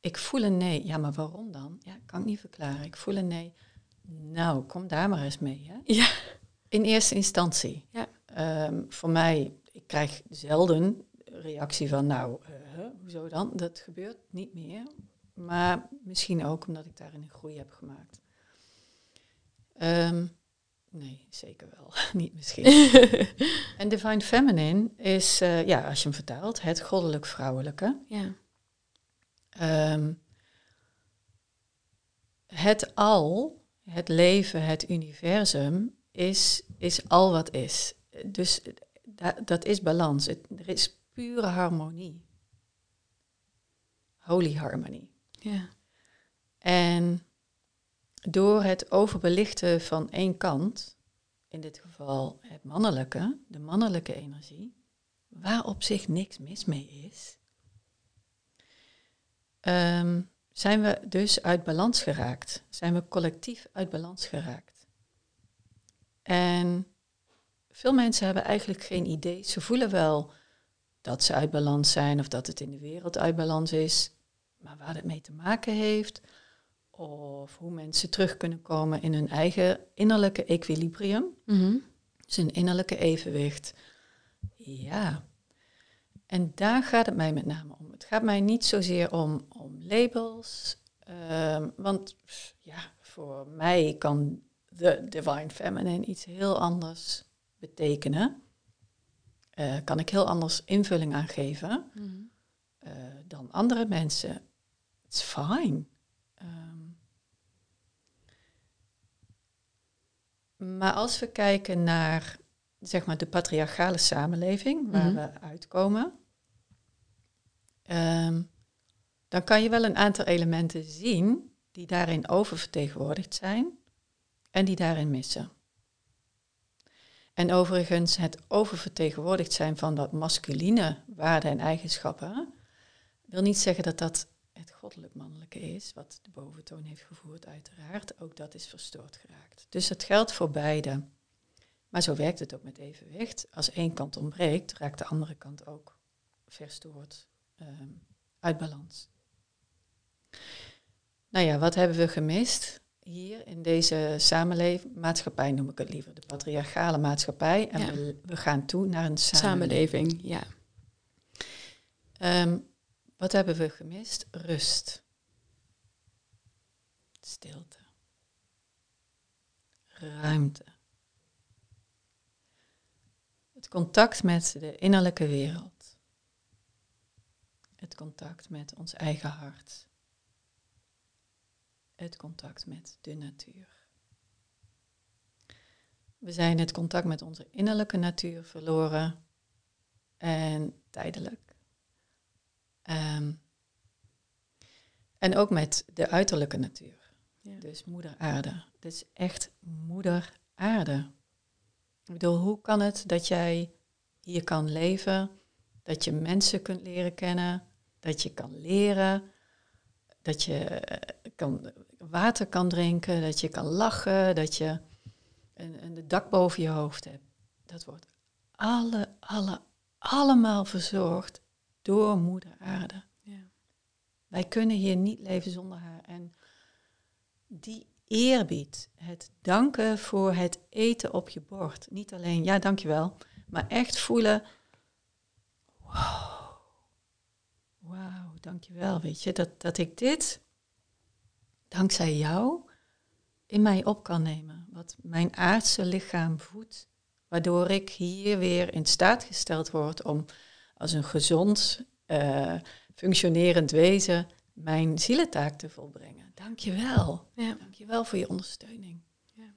ik voel een nee. Ja, maar waarom dan? Ja, kan ik niet verklaren. Ik voel een nee. Nou, kom daar maar eens mee. Hè? Ja. In eerste instantie. Ja. Ehm, voor mij, ik krijg zelden reactie van, nou, huh, hoezo dan? Dat gebeurt niet meer. Maar misschien ook omdat ik daarin een groei heb gemaakt. Ehm, nee, zeker wel. (laughs) niet misschien. (laughs) En Divine Feminine is, eh, ja, als je hem vertaalt, het goddelijk vrouwelijke. ja, Ehm, het al, het leven, het universum, is, is al wat is. Dus dat, dat is balans. er is pure harmonie. Holy harmony. Ja. En door het overbelichten van één kant, in dit geval het mannelijke, de mannelijke energie, waar op zich niks mis mee is, ehm, zijn we dus uit balans geraakt. Zijn we collectief uit balans geraakt. En veel mensen hebben eigenlijk geen idee. Ze voelen wel dat ze uit balans zijn of dat het in de wereld uit balans is. Maar waar het mee te maken heeft, of hoe mensen terug kunnen komen in hun eigen innerlijke equilibrium, mm dus innerlijke evenwicht. Ja. En daar gaat het mij met name om. Het gaat mij niet zozeer om, om labels, ehm, want ja, voor mij kan de Divine Feminine iets heel anders betekenen. Uh, kan ik heel anders invulling aan geven mhm. uh, dan andere mensen. It's fine. Maar als we kijken naar zeg maar de patriarchale samenleving waar Mhm. we uitkomen, ehm, dan kan je wel een aantal elementen zien die daarin oververtegenwoordigd zijn en die daarin missen. En overigens, het oververtegenwoordigd zijn van dat masculine waarden en eigenschappen wil niet zeggen dat dat goddelijk mannelijke is, wat de boventoon heeft gevoerd, uiteraard. Ook dat is verstoord geraakt. Dus het geldt voor beide. Maar zo werkt het ook met evenwicht. Als één kant ontbreekt, raakt de andere kant ook verstoord ehm, uit balans. Nou ja, wat hebben we gemist? Hier in deze samenleving, maatschappij noem ik het liever, de patriarchale maatschappij. En Ja. we, we gaan toe naar een samenleving. Samenleving, ja. Ehm, wat hebben we gemist? Rust. Stilte. Ruimte. Het contact met de innerlijke wereld. Het contact met ons eigen hart. Het contact met de natuur. We zijn het contact met onze innerlijke natuur verloren en tijdelijk. Ehm, en ook met de uiterlijke natuur. Ja. Dus moeder aarde. Het is echt moeder aarde. Ik bedoel, hoe kan het dat jij hier kan leven, dat je mensen kunt leren kennen, dat je kan leren, dat je eh, kan, water kan drinken, dat je kan lachen, dat je een, een dak boven je hoofd hebt. Dat wordt alle, alle, allemaal verzorgd door moeder aarde. Ja. Wij kunnen hier niet leven zonder haar. En die eerbied, het danken voor het eten op je bord. Niet alleen, ja, dankjewel, maar echt voelen, wow, wauw, dankjewel, weet je, dat, dat ik dit, dankzij jou, in mij op kan nemen. Wat mijn aardse lichaam voedt, waardoor ik hier weer in staat gesteld word om als een gezond, eh, functionerend wezen mijn zielentaak te volbrengen. Dank je wel. Ja. Dank je wel voor je ondersteuning. Ja.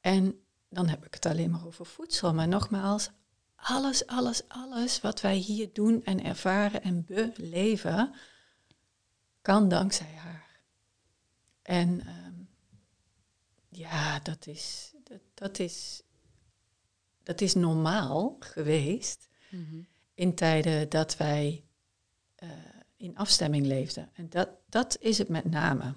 En dan heb ik het alleen maar over voedsel. Maar nogmaals, alles, alles, alles wat wij hier doen en ervaren en beleven, kan dankzij haar. En ehm, ja, dat is, dat, dat, is, dat is normaal geweest Mhm. In tijden dat wij eh, in afstemming leefden. En dat, dat is het met name.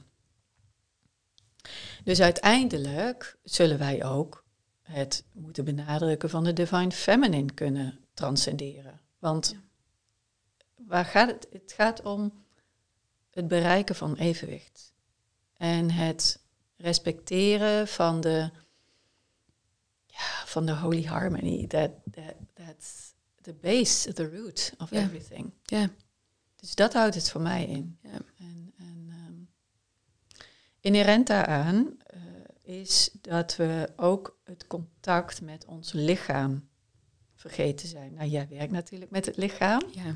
Dus uiteindelijk zullen wij ook het moeten benadrukken van de Divine Feminine kunnen transcenderen. Want Ja. waar gaat het? Het gaat om het bereiken van evenwicht. En het respecteren van de, ja, van de holy harmony. That, that, that's the base, the root of everything. Ja. Dus dat houdt het voor mij in. Ja. En, en ehm, inherent daaraan eh, is dat we ook het contact met ons lichaam vergeten zijn. Nou, jij werkt natuurlijk met het lichaam. Ja.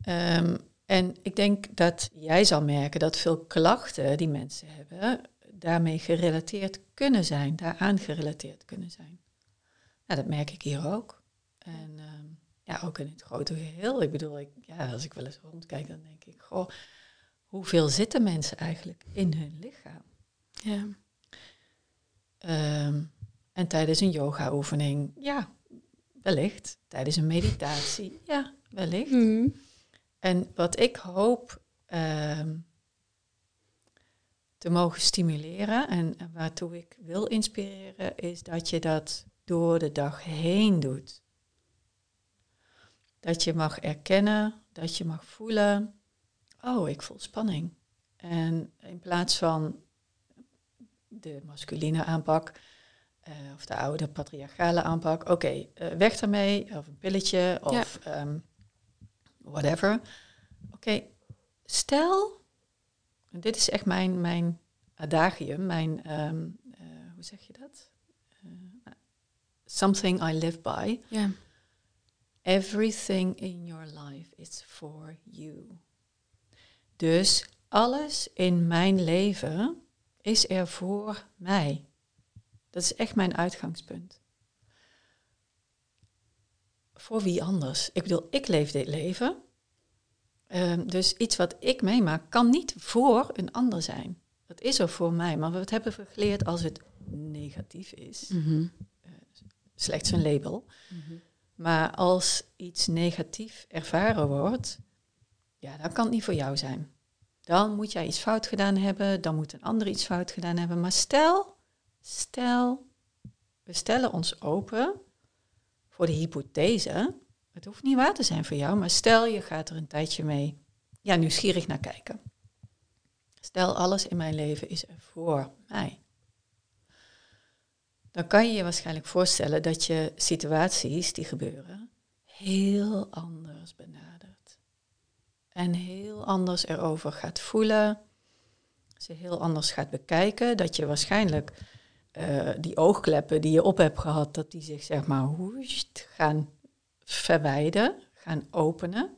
Ehm, En ik denk dat jij zal merken dat veel klachten die mensen hebben, daarmee gerelateerd kunnen zijn, daaraan gerelateerd kunnen zijn. Nou, dat merk ik hier ook. En ehm, ja, ook in het grote geheel. Ik bedoel, ik, ja, als ik wel eens rondkijk, dan denk ik, goh, hoeveel zitten mensen eigenlijk in hun lichaam? Ja. Ehm, en tijdens een yoga-oefening, ja, wellicht. Tijdens een meditatie, ja, wellicht. Mhm. En wat ik hoop ehm, te mogen stimuleren en, en waartoe ik wil inspireren, is dat je dat door de dag heen doet. Dat je mag erkennen, dat je mag voelen, oh, ik voel spanning. En in plaats van de masculine aanpak, eh, of de oude patriarchale aanpak, oké, eh, weg ermee, of een pilletje, of ehm, whatever. Oké, stel, en dit is echt mijn, mijn adagium, mijn, ehm, eh, hoe zeg je dat? Something I live by. Ja. Everything in your life is for you. Dus alles in mijn leven is er voor mij. Dat is echt mijn uitgangspunt. Voor wie anders? Ik bedoel, ik leef dit leven. Ehm, dus iets wat ik meemaak kan niet voor een ander zijn. Dat is er voor mij. Maar wat hebben we geleerd als het negatief is? Mhm. Slechts een label. Mhm. Maar als iets negatief ervaren wordt, ja, dan kan het niet voor jou zijn. Dan moet jij iets fout gedaan hebben, dan moet een ander iets fout gedaan hebben. Maar stel, stel, we stellen ons open voor de hypothese. Het hoeft niet waar te zijn voor jou, maar stel je gaat er een tijdje mee ja, nieuwsgierig naar kijken. Stel, alles in mijn leven is er voor mij. Dan kan je je waarschijnlijk voorstellen dat je situaties die gebeuren heel anders benadert. En heel anders erover gaat voelen. Ze heel anders gaat bekijken. Dat je waarschijnlijk eh, die oogkleppen die je op hebt gehad, dat die zich zeg maar woest, gaan verwijden, gaan openen.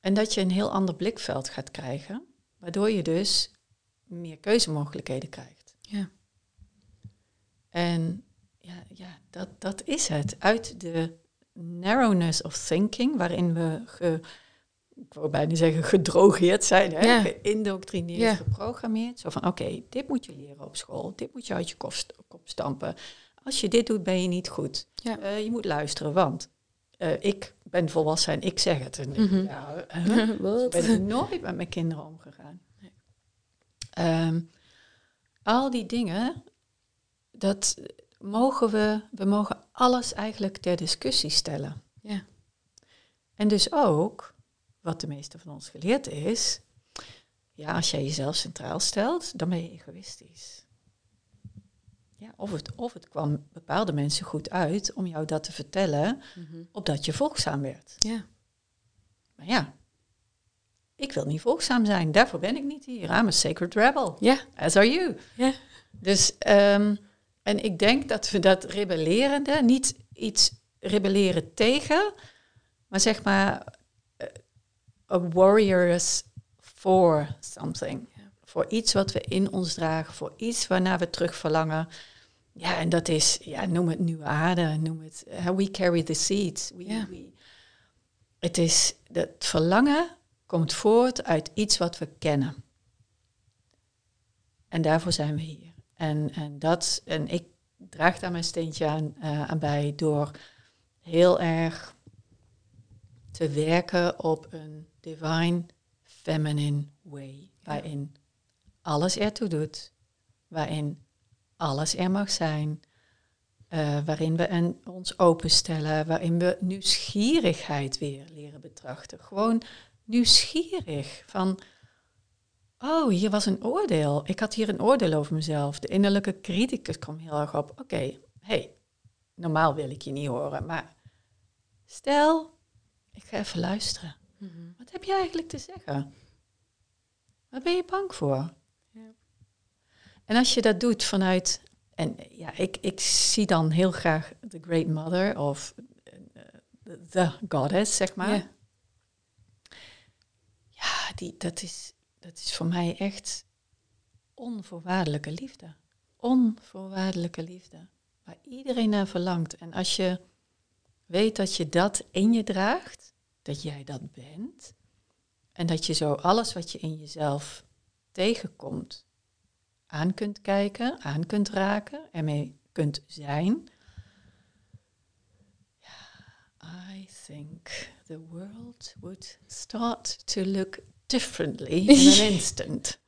En dat je een heel ander blikveld gaat krijgen, waardoor je dus meer keuzemogelijkheden krijgt. Ja. En ja, ja dat, dat is het. Uit de narrowness of thinking, waarin we, ge, ik wou bijna zeggen, gedrogeerd zijn, hè? Ja. geïndoctrineerd, Ja. geprogrammeerd. Zo van, oké, dit moet je leren op school, dit moet je uit je kop, st- kop stampen. Als je dit doet, ben je niet goed. Ja. Eh, je moet luisteren, want eh, ik ben volwassen en ik zeg het. En ik, Mhm. ja? (laughs) Zo ben ik nooit met mijn kinderen omgegaan. Ehm, al die dingen, dat mogen we, we mogen alles eigenlijk ter discussie stellen. Ja. En dus ook, wat de meeste van ons geleerd is, ja, als jij jezelf centraal stelt, dan ben je egoïstisch. Ja, of, het, of het kwam bepaalde mensen goed uit om jou dat te vertellen, Mhm. opdat je volgzaam werd. Ja. Maar ja, ik wil niet volgzaam zijn. Daarvoor ben ik niet hier. I'm a sacred rebel. Ja. As are you. Ja. Dus, ehm, en ik denk dat we dat rebellerende, niet iets rebelleren tegen, maar zeg maar, eh, a warrior is for something. Ja. Voor iets wat we in ons dragen, voor iets waarnaar we terug verlangen. Ja, en dat is, ja, noem het nieuwe aarde, noem het, how we carry the seeds. We, Ja. we- het is, het verlangen komt voort uit iets wat we kennen. En daarvoor zijn we hier. En, en, dat, en ik draag daar mijn steentje aan, eh, aan bij door heel erg te werken op een divine feminine way. Waarin alles ertoe doet. Waarin alles er mag zijn. eh, waarin we ons openstellen. Waarin we nieuwsgierigheid weer leren betrachten. Gewoon nieuwsgierig van... Oh, hier was een oordeel. Ik had hier een oordeel over mezelf. De innerlijke criticus kwam heel erg op. Oké, hey, normaal wil ik je niet horen, maar stel, ik ga even luisteren. Mhm. Wat heb je eigenlijk te zeggen? Waar ben je bang voor? Ja. En als je dat doet vanuit, en ja, ik, ik zie dan heel graag The Great Mother of eh, The Goddess, zeg maar. Ja. Ja, Ja, die, dat, is, dat is voor mij echt onvoorwaardelijke liefde. Onvoorwaardelijke liefde. Waar iedereen naar verlangt. En als je weet dat je dat in je draagt, dat jij dat bent, en dat je zo alles wat je in jezelf tegenkomt aan kunt kijken, aan kunt raken, ermee kunt zijn. I think the world would start to look differently (laughs) in an instant.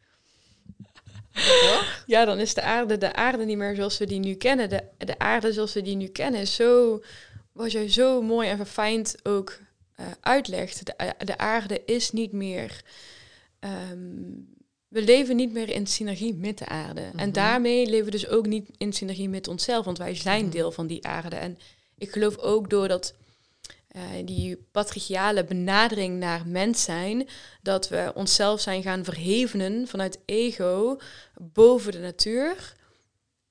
Ja, dan is de aarde de aarde niet meer zoals we die nu kennen. De, de aarde zoals we die nu kennen is zo, wat jij zo mooi en verfijnd ook uh, uitlegt. De, eh, de, aarde is niet meer. Ehm, we leven niet meer in synergie met de aarde. En mhm. daarmee leven we dus ook niet in synergie met onszelf, want wij zijn mhm. deel van die aarde. En ik geloof ook doordat uh, die patriarchale benadering naar mens zijn, dat we onszelf zijn gaan verhevenen vanuit ego boven de natuur.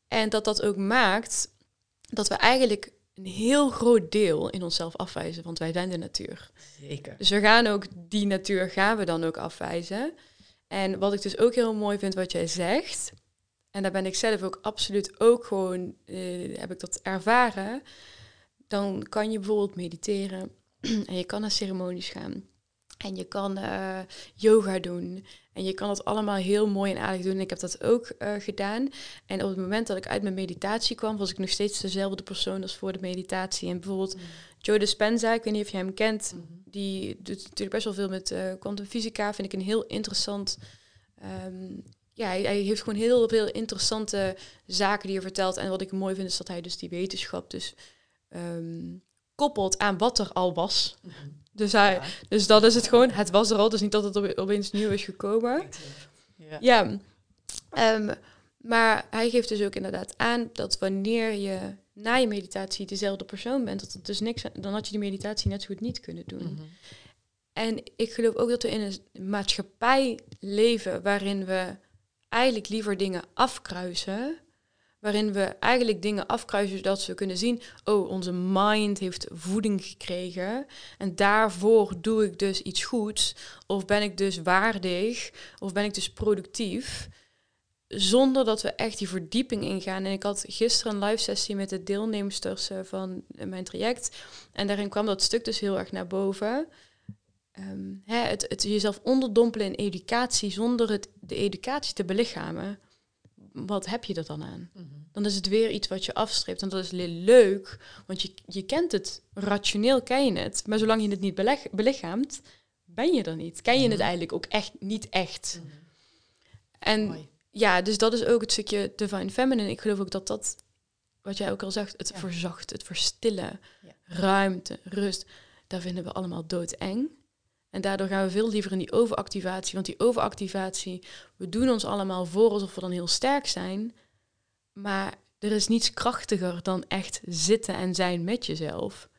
En dat dat ook maakt dat we eigenlijk een heel groot deel in onszelf afwijzen, want wij zijn de natuur. Zeker. Dus we gaan ook die natuur gaan we dan ook afwijzen. En wat ik dus ook heel mooi vind wat jij zegt, en daar ben ik zelf ook absoluut ook gewoon, uh, heb ik dat ervaren, dan kan je bijvoorbeeld mediteren (clears throat) en je kan naar ceremonies gaan. En je kan uh, yoga doen. En je kan het allemaal heel mooi en aardig doen. Ik heb dat ook uh, gedaan. En op het moment dat ik uit mijn meditatie kwam, was ik nog steeds dezelfde persoon als voor de meditatie. En bijvoorbeeld mm. Joe Dispenza, ik weet niet of je hem kent, mm-hmm. die doet natuurlijk best wel veel met uh, kwantumfysica. Vind ik een heel interessant. Um, ja, hij, hij, heeft gewoon heel veel interessante zaken die hij vertelt. En wat ik mooi vind is dat hij dus die wetenschap dus um, koppelt aan wat er al was. Mhm. Dus, hij, dus dat is het gewoon. Het was er al, dus niet dat het opeens nieuw is gekomen. Ja. ja. Um, maar hij geeft dus ook inderdaad aan dat wanneer je na je meditatie dezelfde persoon bent, dat het dus niks, dan had je die meditatie net zo goed niet kunnen doen. Mhm. En ik geloof ook dat we in een maatschappij leven waarin we eigenlijk liever dingen afkruisen waarin we eigenlijk dingen afkruisen zodat we kunnen zien, oh, onze mind heeft voeding gekregen en daarvoor doe ik dus iets goeds, of ben ik dus waardig, of ben ik dus productief, zonder dat we echt die verdieping ingaan. En ik had gisteren een live sessie met de deelnemsters eh, van mijn traject en daarin kwam dat stuk dus heel erg naar boven. Ehm, hè, het, het jezelf onderdompelen in educatie zonder het, de educatie te belichamen wat heb je er dan aan? Mhm. Dan is het weer iets wat je afstreept. En dat is leuk, want je, je kent het. Rationeel ken je het. Maar zolang je het niet beleg, belichaamt, ben je er niet. Ken je het mhm. eigenlijk ook echt niet echt. Mhm. En ja, dus dat is ook het stukje Divine Feminine. Ik geloof ook dat dat, wat jij ook al zegt, het verzacht, het verstillen, ruimte, rust, daar vinden we allemaal doodeng. En daardoor gaan we veel liever in die overactivatie. Want die overactivatie, we doen ons allemaal voor alsof we dan heel sterk zijn. Maar er is niets krachtiger dan echt zitten en zijn met jezelf.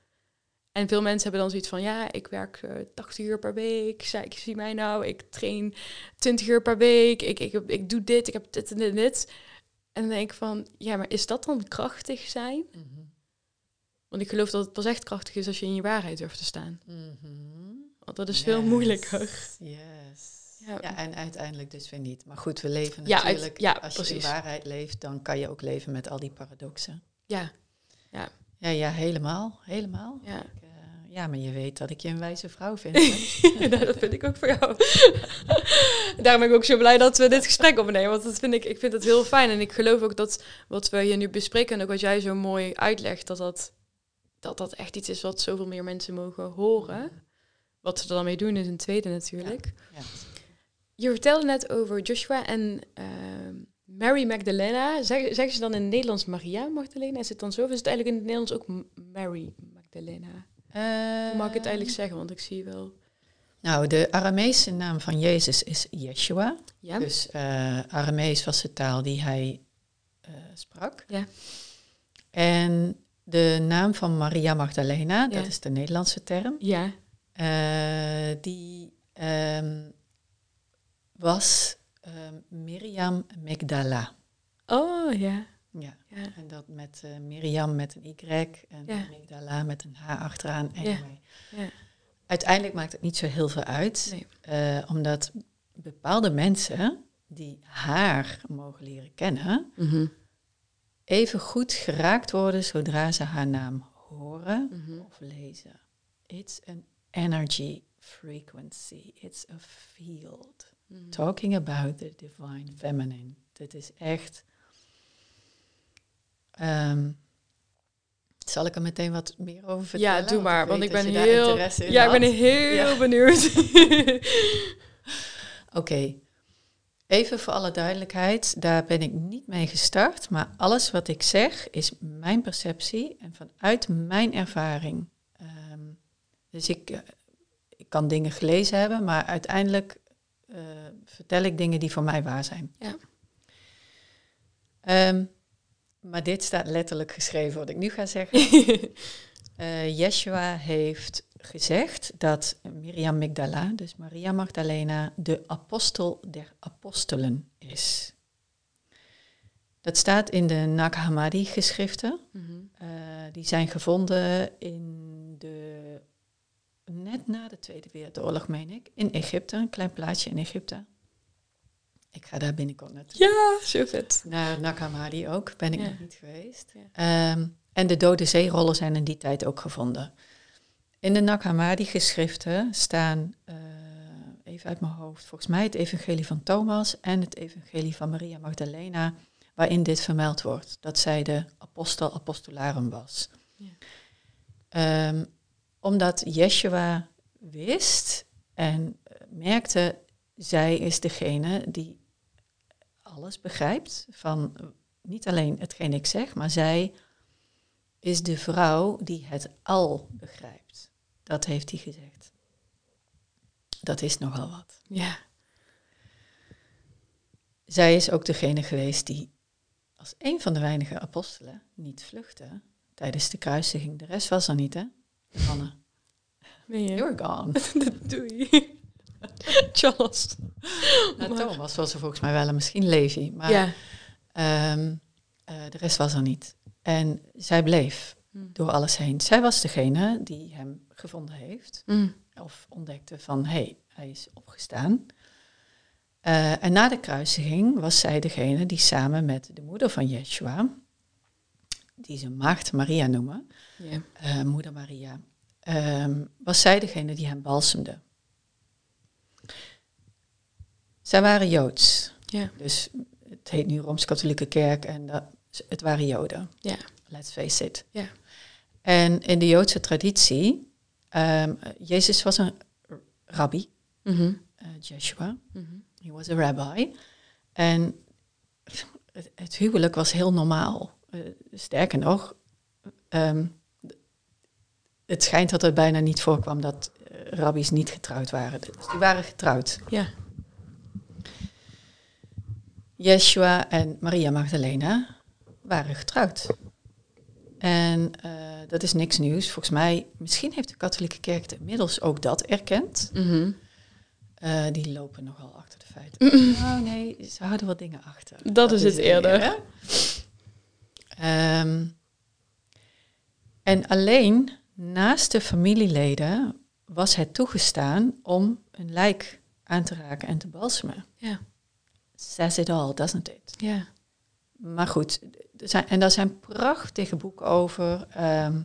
En veel mensen hebben dan zoiets van, ja, ik werk uh, eh, 80 uur per week. Ik zie mij nou, ik train 20 uur per week. Ik, ik, ik doe dit, ik heb dit en dit en dit. En dan denk ik van, ja, maar is dat dan krachtig zijn? Mhm. Want ik geloof dat het pas echt krachtig is als je in je waarheid durft te staan. Mm dat is veel moeilijker. Yes. Ja. ja. en uiteindelijk dus weer niet. Maar goed, we leven natuurlijk. Ja, als je in waarheid leeft, dan kan je ook leven met al die paradoxen. Ja. Ja, ja, ja helemaal. Helemaal. Ja. Ik, uh, ja, maar je weet dat ik je een wijze vrouw vind. (laughs) nou, dat vind ik ook voor jou. (laughs) Daarom ben ik ook zo blij dat we dit gesprek opnemen. Want dat vind ik, ik vind het heel fijn. En ik geloof ook dat wat we hier nu bespreken en ook wat jij zo mooi uitlegt, dat dat, dat, dat echt iets is wat zoveel meer mensen mogen horen. Wat ze er dan mee doen is een tweede natuurlijk. Ja, Je vertelde net over Joshua en ehm, Mary Magdalena. Zeg, zeggen ze dan in het Nederlands Maria Magdalena? Is het dan zo? Of is het eigenlijk in het Nederlands ook Mary Magdalena? Hoe mag ik het eigenlijk zeggen? Want ik zie wel... Nou, de Arameese naam van Jezus is Yeshua. Ja. Dus uh, Aramees was de taal die hij uh, sprak. Ja. En de naam van Maria Magdalena, dat is de Nederlandse term. Ja. Uh, die um, was um, Miriam Megdala. Oh ja. Ja. ja. en dat met uh, Miriam met een Y en ja. Megdala met een H achteraan. Anyway. Ja. Uiteindelijk maakt het niet zo heel veel uit, nee. omdat bepaalde mensen die haar mogen leren kennen, Mhm. even goed geraakt worden zodra ze haar naam horen Mhm. of lezen. It's an energy frequency. It's a field. Mhm. Talking about the divine feminine. Dit is echt. Ehm, zal ik er meteen wat meer over vertellen? Ja, doe maar, want ik ben heel, ja, ik ben heel Ja. benieuwd. (laughs) Oké. Even voor alle duidelijkheid, daar ben ik niet mee gestart, maar alles wat ik zeg is mijn perceptie en vanuit mijn ervaring. Dus ik, eh, ik kan dingen gelezen hebben, maar uiteindelijk eh, vertel ik dingen die voor mij waar zijn. Ja. Ehm, maar dit staat letterlijk geschreven wat ik nu ga zeggen. (laughs) Eh, Yeshua heeft gezegd dat Miriam Magdala, dus Maria Magdalena, de apostel der apostelen is. Dat staat in de Nag Hammadi geschriften. Mhm. Die zijn gevonden in net na de Tweede Wereldoorlog, meen ik, in Egypte, een klein plaatsje in Egypte. Ik ga daar binnenkort naartoe. Ja, zo vet. Naar Nag Hammadi ook, ben ik Ja. nog niet geweest. Ja. Ehm, en de dode zeerollen zijn in die tijd ook gevonden. In de Nag Hammadi geschriften staan, eh, even uit mijn hoofd, volgens mij het evangelie van Thomas en het evangelie van Maria Magdalena, waarin dit vermeld wordt, dat zij de apostel apostolarum was. Ja. Ehm, omdat Yeshua wist en eh, merkte, zij is degene die alles begrijpt van eh, niet alleen hetgeen ik zeg, maar zij is de vrouw die het al begrijpt. Dat heeft hij gezegd. Dat is nogal wat. Ja. Zij is ook degene geweest die als een van de weinige apostelen niet vluchtte tijdens de kruisiging. De rest was er niet, hè? Anne, Ben je? you're gone. (laughs) Doei. (laughs) Charles. Nou, Thomas was er volgens mij wel en misschien Levi, maar ja. ehm, eh, de rest was er niet. En zij bleef Hm. door alles heen. Zij was degene die hem gevonden heeft. Mm. of ontdekte van hé, hey, hij is opgestaan. Eh, en na de kruisiging was zij degene die samen met de moeder van Yeshua, die ze maagd Maria noemen, Ja. eh, moeder Maria, ehm, was zij degene die hem balsemde. Zij waren Joods, Ja. dus het heet nu Rooms-Katholieke Kerk en dat, het waren Joden. Ja. Let's face it. Ja. En in de Joodse traditie, ehm, Jezus was een rabbi, Mhm. eh, Joshua. Mhm. He was a rabbi. En het, het huwelijk was heel normaal. Eh, sterker nog, ehm, het schijnt dat het bijna niet voorkwam dat eh, rabbies niet getrouwd waren. Dus die waren getrouwd. Ja. Yeshua en Maria Magdalena waren getrouwd. En eh, dat is niks nieuws. Volgens mij, misschien heeft de katholieke kerk inmiddels ook dat erkend. Mhm. Die lopen nogal achter de feiten. Nou nee, ze houden wat dingen achter. Dat is het eerder. meer, Ehm, en alleen naast de familieleden was het toegestaan om een lijk aan te raken en te balsemen. Ja. Says it all, doesn't it? Ja. Maar goed, er zijn, en daar zijn prachtige boeken over. Ehm,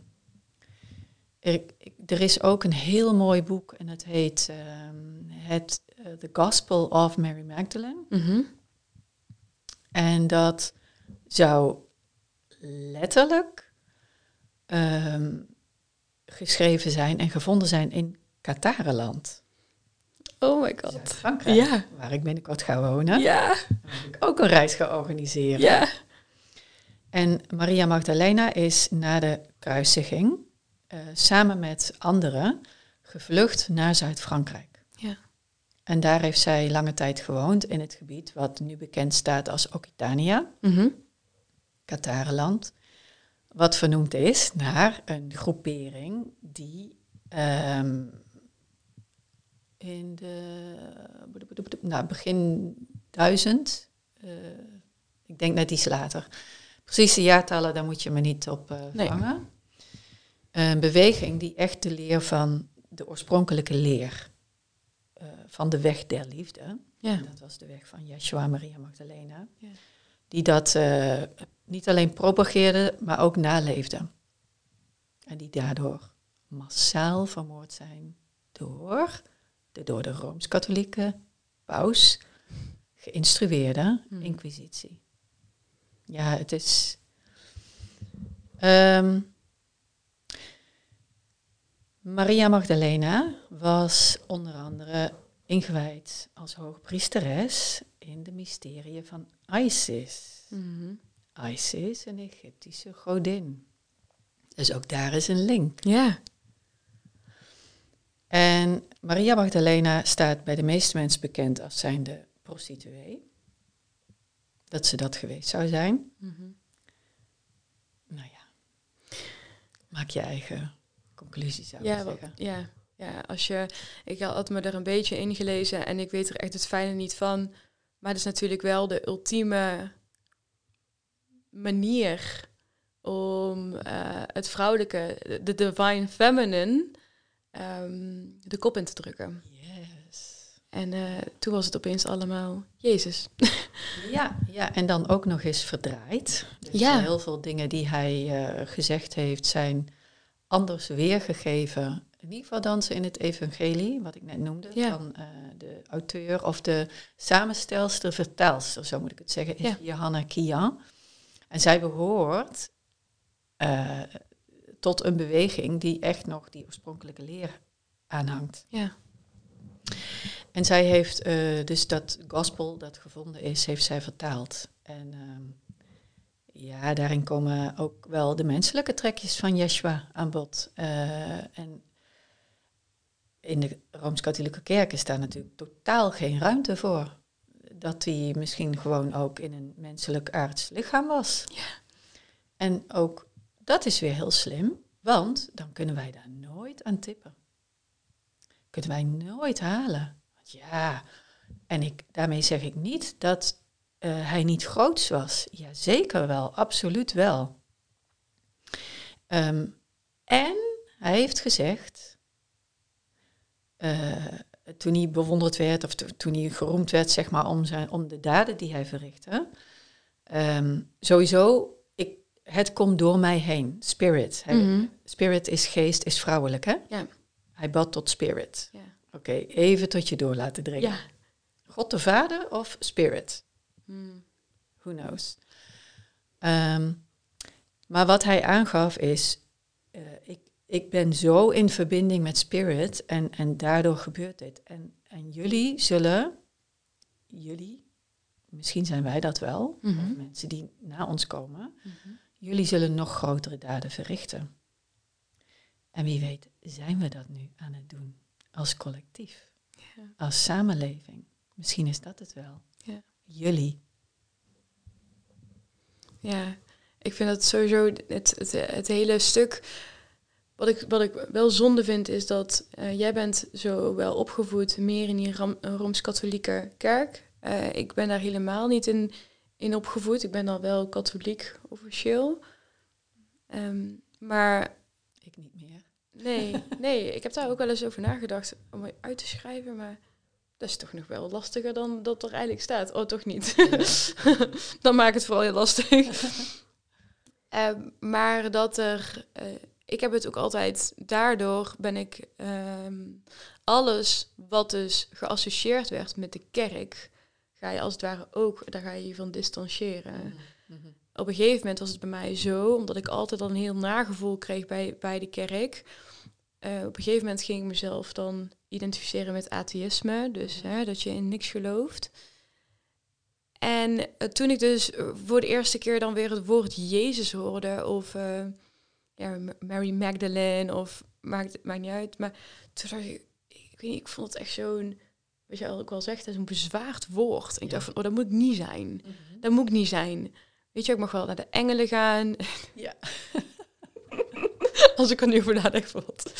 er, er is ook een heel mooi boek en het heet ehm, het, eh, The Gospel of Mary Magdalene. Mhm. En dat zou letterlijk ehm, geschreven zijn en gevonden zijn in Katarenland. Oh my god. Zuid-Frankrijk, Ja. waar ik binnenkort ga wonen. Ja. Heb ik ook een reis ga organiseren. Ja. En Maria Magdalena is na de kruisiging eh, samen met anderen gevlucht naar Zuid-Frankrijk. Ja. En daar heeft zij lange tijd gewoond in het gebied wat nu bekend staat als Occitania, Mhm. Katarenland. Wat vernoemd is naar een groepering die ehm, in de nou, begin duizend, eh, ik denk net iets later. Precieze jaartallen, daar moet je me niet op eh Nee. vangen. Een beweging die echt de leer van de oorspronkelijke leer eh, van de weg der liefde. Ja. Dat was de weg van Yeshua Maria Magdalena. Ja. Die dat niet alleen propageerde, maar ook naleefde. En die daardoor massaal vermoord zijn door de door de Rooms-Katholieke paus geïnstrueerde Hmm. inquisitie. Ja, het is. Ehm, Maria Magdalena was onder andere ingewijd als hoogpriesteres in de mysterieën van Isis. Mhm. Isis, een Egyptische godin. Dus ook daar is een link. Ja. En Maria Magdalena staat bij de meeste mensen bekend als zijnde prostituee. Dat ze dat geweest zou zijn. Mhm. Nou ja, maak je eigen conclusies zou Ja, ik wat- zeggen. ja, ja, als je, ik had me er een beetje in gelezen en ik weet er echt het fijne niet van. Maar het is natuurlijk wel de ultieme manier om eh, het vrouwelijke, de divine feminine, ehm, de kop in te drukken. Yes. En eh, toen was het opeens allemaal Jezus. (laughs) Ja, ja, en dan ook nog eens verdraaid. Dus Ja. heel veel dingen die hij eh, gezegd heeft zijn anders weergegeven. In ieder geval dan ze in het evangelie, wat ik net noemde, Ja. van de auteur of de samenstelster, vertelster, zo moet ik het zeggen, is Ja. Johanna Kian. En zij behoort eh, tot een beweging die echt nog die oorspronkelijke leer aanhangt. Ja. En zij heeft eh, dus dat gospel dat gevonden is, heeft zij vertaald. En ehm, ja, daarin komen ook wel de menselijke trekjes van Yeshua aan bod. Eh, en in de Rooms-Katholieke Kerk is daar natuurlijk totaal geen ruimte voor. Dat hij misschien gewoon ook in een menselijk aards lichaam was. Ja. En ook dat is weer heel slim, want dan kunnen wij daar nooit aan tippen. Kunnen wij nooit halen. Ja, en ik, daarmee zeg ik niet dat eh, hij niet groots was. Ja, zeker wel, absoluut wel. Ehm, en hij heeft gezegd, eh, toen hij bewonderd werd, of to- toen hij geroemd werd, zeg maar, om, zijn, om de daden die hij verrichtte. ehm, sowieso, ik, het komt door mij heen. Spirit. Hij- Mhm. Spirit is geest, is vrouwelijk, hè? Ja. Hij bad tot spirit. Ja. Oké, even tot je door laten dringen. Ja. God de Vader of spirit? Mm. Who knows? Ehm, maar wat hij aangaf is, eh, ik, ik ben zo in verbinding met spirit en, en daardoor gebeurt dit. En, en jullie zullen, jullie, misschien zijn wij dat wel, Mhm. of mensen die na ons komen, Mhm. jullie zullen nog grotere daden verrichten. En wie weet, zijn we dat nu aan het doen als collectief, Ja. als samenleving? Misschien is dat het wel. Ja. Jullie. Ja, ik vind dat sowieso het, het, het hele stuk. Wat ik, wat ik wel zonde vind, is dat eh, jij bent zo wel opgevoed meer in die Ram- Rooms-Katholieke kerk. Eh, ik ben daar helemaal niet in, in opgevoed. Ik ben dan wel katholiek officieel. Ehm, maar Ik niet meer. nee, (laughs) nee, ik heb daar ook wel eens over nagedacht om het uit te schrijven, maar dat is toch nog wel lastiger dan dat er eigenlijk staat. Oh, toch niet. (laughs) dan maakt het vooral heel lastig. (laughs) Ehm, maar dat er, eh, ik heb het ook altijd, daardoor ben ik ehm, alles wat dus geassocieerd werd met de kerk, ga je als het ware ook, daar ga je je van distancieren. Mhm. Op een gegeven moment was het bij mij zo, omdat ik altijd al een heel nagevoel kreeg bij, bij de kerk. Eh, op een gegeven moment ging ik mezelf dan identificeren met atheïsme, dus hè, dat je in niks gelooft. En eh, toen ik dus voor de eerste keer dan weer het woord Jezus hoorde, of eh, ja, Mary Magdalene, of maakt, maakt niet uit. Maar toen dacht ik, ik weet niet, ik vond het echt zo'n, weet je ik wel zegt, zo'n bezwaard woord. En ik Ja. dacht van, oh, dat moet niet zijn. Mhm. Dat moet niet zijn. Weet je, ik mag wel naar de engelen gaan. (laughs) Ja. Als ik er nu voor nadenk, bijvoorbeeld.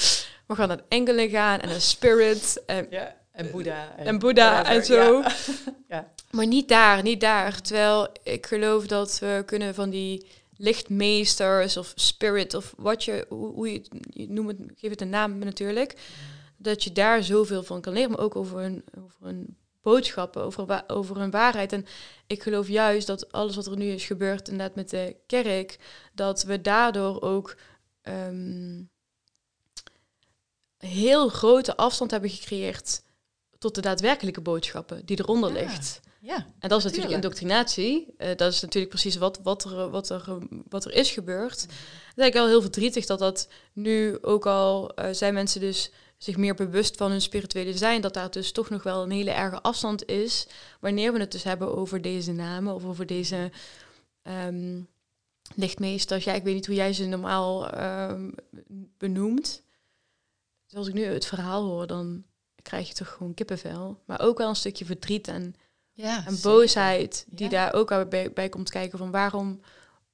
We gaan naar de engelen gaan en naar spirit en, ja. En Boeddha. en Boeddha en zo. Ja. (laughs) Ja. Maar niet daar, niet daar. Terwijl ik geloof dat we kunnen van die lichtmeesters of spirit of wat je, hoe, hoe je, je noemt het, geef het een naam natuurlijk. dat je daar zoveel van kan leren, maar ook over een, over een boodschappen, over, over een waarheid. En ik geloof juist dat alles wat er nu is gebeurd, inderdaad met de kerk, dat we daardoor ook ehm, heel grote afstand hebben gecreëerd tot de daadwerkelijke boodschappen die eronder ligt. Ja, en dat is natuurlijk indoctrinatie. Uh, dat is natuurlijk precies wat, wat, er, wat, er, wat er is gebeurd. Mm. Het is eigenlijk wel heel verdrietig dat dat nu ook al uh, zijn mensen dus zich meer bewust van hun spirituele zijn, dat daar dus toch nog wel een hele erge afstand is wanneer we het dus hebben over deze namen of over deze um, lichtmeesters. Ja, ik weet niet hoe jij ze normaal um, benoemt. Als ik nu het verhaal hoor, dan krijg je toch gewoon kippenvel. Maar ook wel een stukje verdriet en, ja, en boosheid die daar ook bij, bij komt kijken van waarom,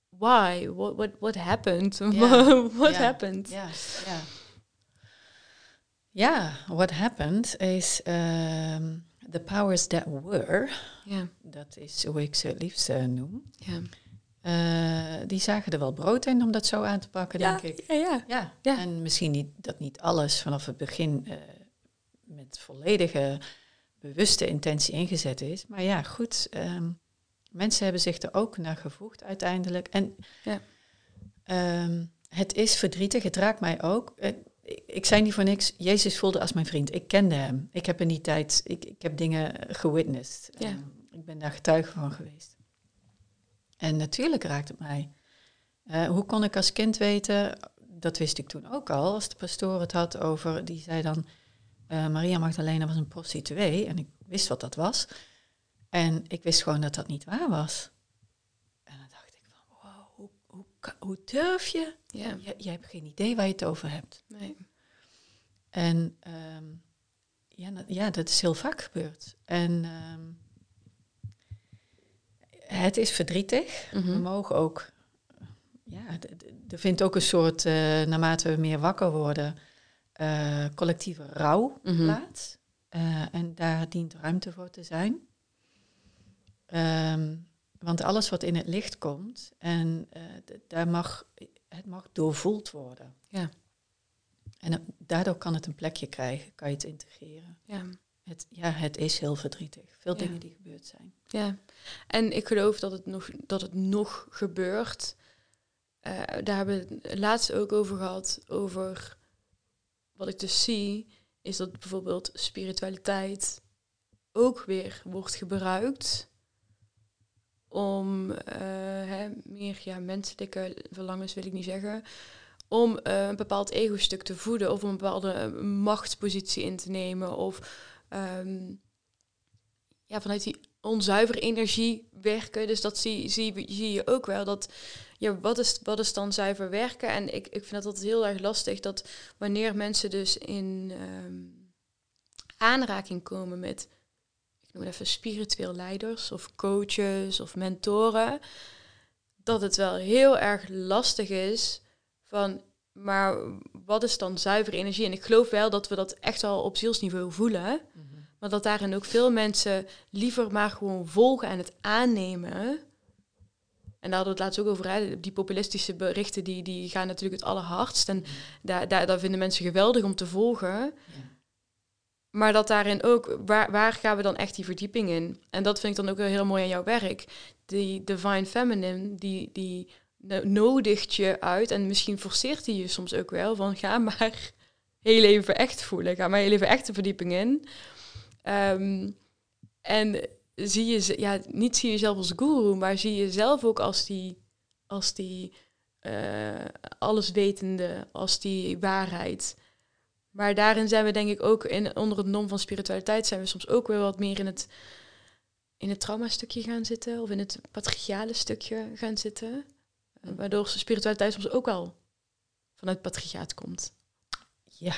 why, what, what, what happened, ja. (laughs) what happened. Ja, ja. Ja, what happened is um, the powers that were, ja. dat is hoe ik ze het liefst uh, noem, ja. Uh, die zagen er wel brood in om dat zo aan te pakken, ja, denk ik. Ja, ja. ja. ja. En misschien niet, dat niet alles vanaf het begin uh, met volledige bewuste intentie ingezet is. Maar ja, goed, um, mensen hebben zich er ook naar gevoegd uiteindelijk. En ja. um, het is verdrietig, het raakt mij ook ik zei niet voor niks, Jezus voelde als mijn vriend. Ik kende hem. Ik heb in die tijd, ik, ik heb dingen gewitnessed. Ja. ik ben daar getuige van geweest. En natuurlijk raakt het mij. Uh, hoe kon ik als kind weten, dat wist ik toen ook al, als de pastoor het had over, die zei dan, uh, Maria Magdalena was een prostituee. En ik wist wat dat was. En ik wist gewoon dat dat niet waar was. En dan dacht ik van, wow, hoe, hoe, hoe durf je? Ja. Je, je hebt geen idee waar je het over hebt. Nee. En um, ja, dat, ja, dat is heel vaak gebeurd. En um, het is verdrietig. Mhm. We mogen ook, ja, er vindt ook een soort, uh, naarmate we meer wakker worden, uh, collectieve rouw Mhm. plaats. Uh, en daar dient ruimte voor te zijn. Um, want alles wat in het licht komt, en daar mag, het mag doorvoeld worden. Ja. En daardoor kan het een plekje krijgen, kan je het integreren. Ja. Het, ja, het is heel verdrietig. Veel Ja. dingen die gebeurd zijn. Ja, en ik geloof dat het nog, dat het nog gebeurt. Uh, daar hebben we het laatst ook over gehad, over wat ik dus zie, is dat bijvoorbeeld spiritualiteit ook weer wordt gebruikt om uh, hè, meer ja, menselijke verlangens wil ik niet zeggen, om uh, een bepaald ego-stuk te voeden of om een bepaalde machtspositie in te nemen of um, ja, vanuit die onzuivere energie werken. Dus dat zie, zie, zie je ook wel. Dat, ja, wat, is, wat is dan zuiver werken? En ik, ik vind dat altijd heel erg lastig dat wanneer mensen dus in um, aanraking komen met, ik noem het even spiritueel leiders of coaches of mentoren, dat het wel heel erg lastig is van, maar wat is dan zuivere energie? En ik geloof wel dat we dat echt al op zielsniveau voelen. Mhm. Maar dat daarin ook veel mensen liever maar gewoon volgen en het aannemen. En daar hadden we het laatst ook over. Hè. Die populistische berichten die, die gaan natuurlijk het allerhardst. En daar, daar, daar vinden mensen geweldig om te volgen. Ja. Maar dat daarin ook, waar, waar gaan we dan echt die verdieping in? En dat vind ik dan ook heel mooi aan jouw werk. Die Divine Feminine, die, die nodigt je uit. En misschien forceert hij je soms ook wel van ga maar (laughs) heel even echt voelen. Ga maar heel even echt de verdieping in. Um, en zie je, ja, niet zie je jezelf als guru, maar zie je zelf ook als die, als die uh, alleswetende, als die waarheid. Maar daarin zijn we denk ik ook in, onder het nom van spiritualiteit zijn we soms ook weer wat meer in het, in het trauma-stukje gaan zitten of in het patriarchale stukje gaan zitten. Uh, waardoor spiritualiteit soms ook wel vanuit patriarchaat komt. Ja,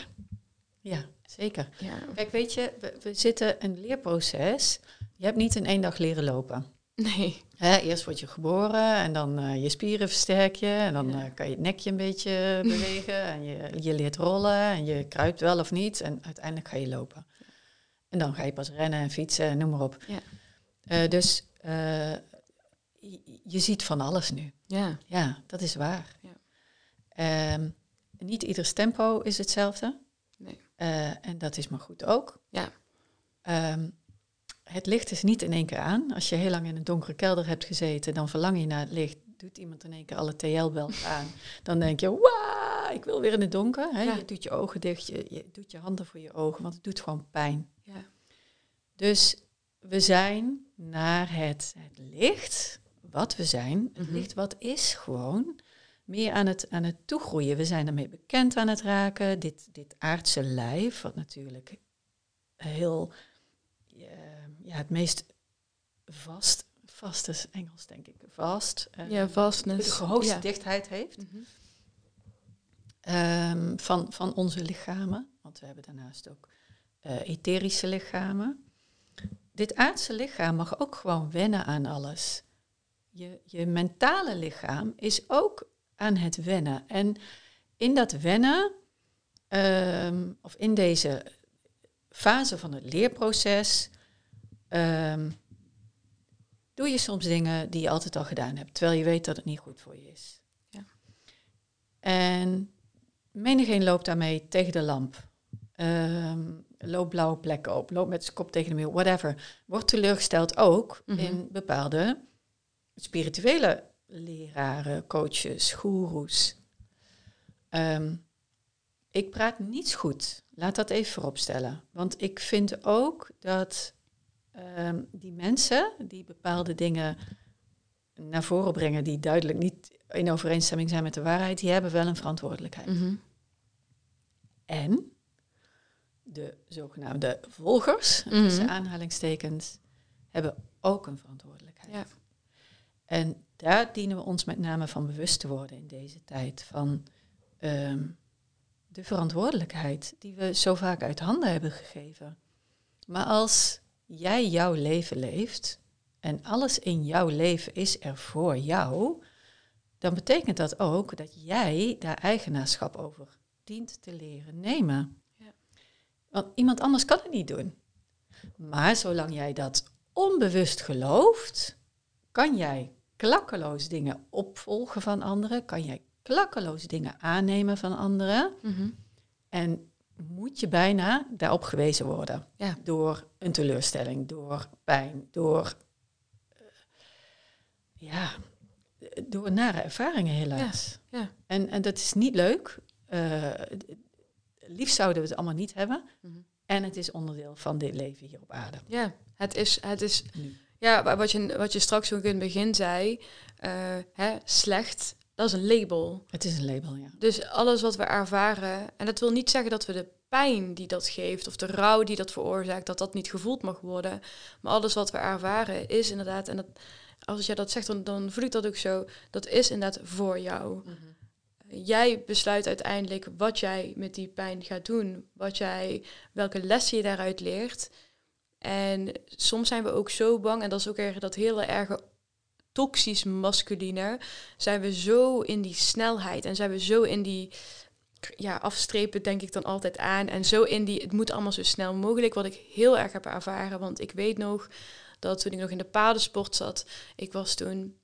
ja, zeker. Ja. Kijk, weet je, we, we zitten een leerproces. Je hebt niet in één dag leren lopen. Nee. Hè, eerst word je geboren en dan uh, je spieren versterk je. En dan Ja. uh, kan je het nekje een beetje (laughs) bewegen. En je, je leert rollen en je kruipt wel of niet. En uiteindelijk ga je lopen. En dan ga je pas rennen en fietsen en noem maar op. Ja. Uh, dus je, je ziet van alles nu. Ja. Ja, dat is waar. Ja. Um, niet ieders tempo is hetzelfde. Nee. Eh, en dat is maar goed ook. Ja. Ehm, het licht is niet in één keer aan. Als je heel lang in een donkere kelder hebt gezeten, dan verlang je naar het licht. Doet iemand in één keer alle TL-belt (laughs) aan, dan denk je, wauw, ik wil weer in het donker. Hè? Je doet je ogen dicht, je, je doet je handen voor je ogen, want het doet gewoon pijn. Ja. Dus we zijn naar het, het licht, wat we zijn, het Mhm. licht wat is gewoon, meer aan het, aan het toegroeien. We zijn ermee bekend aan het raken. Dit, dit aardse lijf, wat natuurlijk heel, ja, het meest vast, vast is Engels denk ik, vast. eh, Ja, vastness. De hoogste Ja. dichtheid heeft Mhm. ehm, van, van onze lichamen. Want we hebben daarnaast ook eh, etherische lichamen. Dit aardse lichaam mag ook gewoon wennen aan alles. Je, je mentale lichaam is ook aan het wennen. En in dat wennen, ehm, of in deze fase van het leerproces, ehm, doe je soms dingen die je altijd al gedaan hebt, terwijl je weet dat het niet goed voor je is. Ja. En menigeen loopt daarmee tegen de lamp. Ehm loopt blauwe plekken op, loopt met zijn kop tegen de muur, whatever. Wordt teleurgesteld ook Mhm. in bepaalde spirituele leraren, coaches, goeroes. Ehm, ik praat niets goed. Laat dat even vooropstellen. Want ik vind ook dat ehm, die mensen die bepaalde dingen naar voren brengen die duidelijk niet in overeenstemming zijn met de waarheid, die hebben wel een verantwoordelijkheid. Mhm. En de zogenaamde volgers, Mhm. tussen aanhalingstekens, hebben ook een verantwoordelijkheid. Ja. En daar dienen we ons met name van bewust te worden in deze tijd. Van ehm, de verantwoordelijkheid die we zo vaak uit handen hebben gegeven. Maar als jij jouw leven leeft en alles in jouw leven is er voor jou, dan betekent dat ook dat jij daar eigenaarschap over dient te leren nemen. Ja. Want iemand anders kan het niet doen. Maar zolang jij dat onbewust gelooft, kan jij klakkeloos dingen opvolgen van anderen, kan jij klakkeloos dingen aannemen van anderen Mhm. en moet je bijna daarop gewezen worden. Ja. Door een teleurstelling, door pijn, door eh, ja, door nare ervaringen helaas. ja. En, en dat is niet leuk. Eh, liefst zouden we het allemaal niet hebben. Mhm. En het is onderdeel van dit leven hier op aarde. Ja, het is, het is Nu. ja, wa- wat je, wat je straks ook in het begin zei, eh, hè, slecht, dat is een label. Het is een label, ja. Dus alles wat we ervaren, en dat wil niet zeggen dat we de pijn die dat geeft of de rouw die dat veroorzaakt, dat dat niet gevoeld mag worden. Maar alles wat we ervaren is inderdaad, en dat, als jij dat zegt, dan, dan voel ik dat ook zo, dat is inderdaad voor jou. Jij besluit uiteindelijk wat jij met die pijn gaat doen, wat jij, welke lessen je daaruit leert. En soms zijn we ook zo bang, en dat is ook erg dat hele erge toxisch masculine, zijn we zo in die snelheid en zijn we zo in die ja, afstrepen denk ik dan altijd aan. En zo in die het moet allemaal zo snel mogelijk wat ik heel erg heb ervaren. Want ik weet nog dat toen ik nog in de paardensport zat ik was toen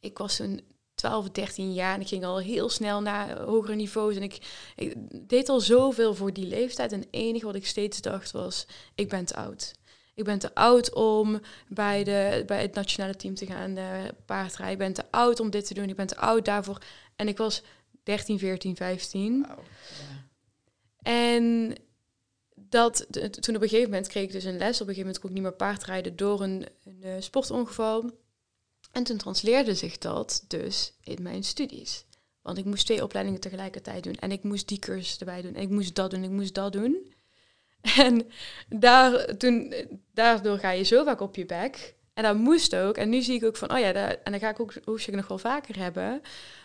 ik was toen 12 13 jaar en ik ging al heel snel naar hogere niveaus. En ik, ik deed al zoveel voor die leeftijd. En het enige wat ik steeds dacht was ik ben te oud ik ben te oud om bij, de, bij het nationale team te gaan uh, paardrijden. Ik ben te oud om dit te doen. Ik ben te oud daarvoor. En ik was 13, 14, 15. Wow. Ja. En dat, toen op een gegeven moment kreeg ik dus een les. Op een gegeven moment kon ik niet meer paardrijden door een, een uh, sportongeval. En toen transleerde zich dat dus in mijn studies. Want ik moest twee opleidingen tegelijkertijd doen. En ik moest die cursus erbij doen. En ik moest dat doen. En ik moest dat doen. (laughs) En daar, toen, daardoor ga je zo vaak op je bek. En dat moest ook. En nu zie ik ook van, oh ja, en dan ga ik ook hoofdstuk nog wel vaker hebben.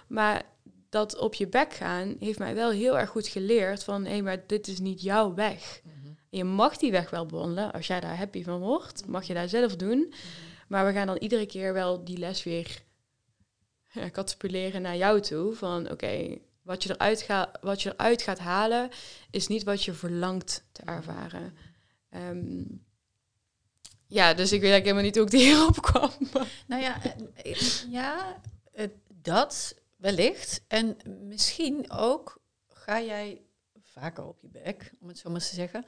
Maar dat op je bek gaan heeft mij wel heel erg goed geleerd van, hé, hey, maar dit is niet jouw weg. Mm -hmm. Je mag die weg wel bewandelen. Als jij daar happy van wordt, mag je daar zelf doen. Mm -hmm. Maar we gaan dan iedere keer wel die les weer ja, katapuleren naar jou toe. Van, oké, okay, wat, je eruit ga, wat je eruit gaat halen, is niet wat je verlangt te ervaren. Um, ja, dus ik weet eigenlijk helemaal niet hoe ik die (laughs) hierop kwam. Nou ja, ja, dat wellicht. En misschien ook ga jij vaker op je bek, om het zo maar te zeggen.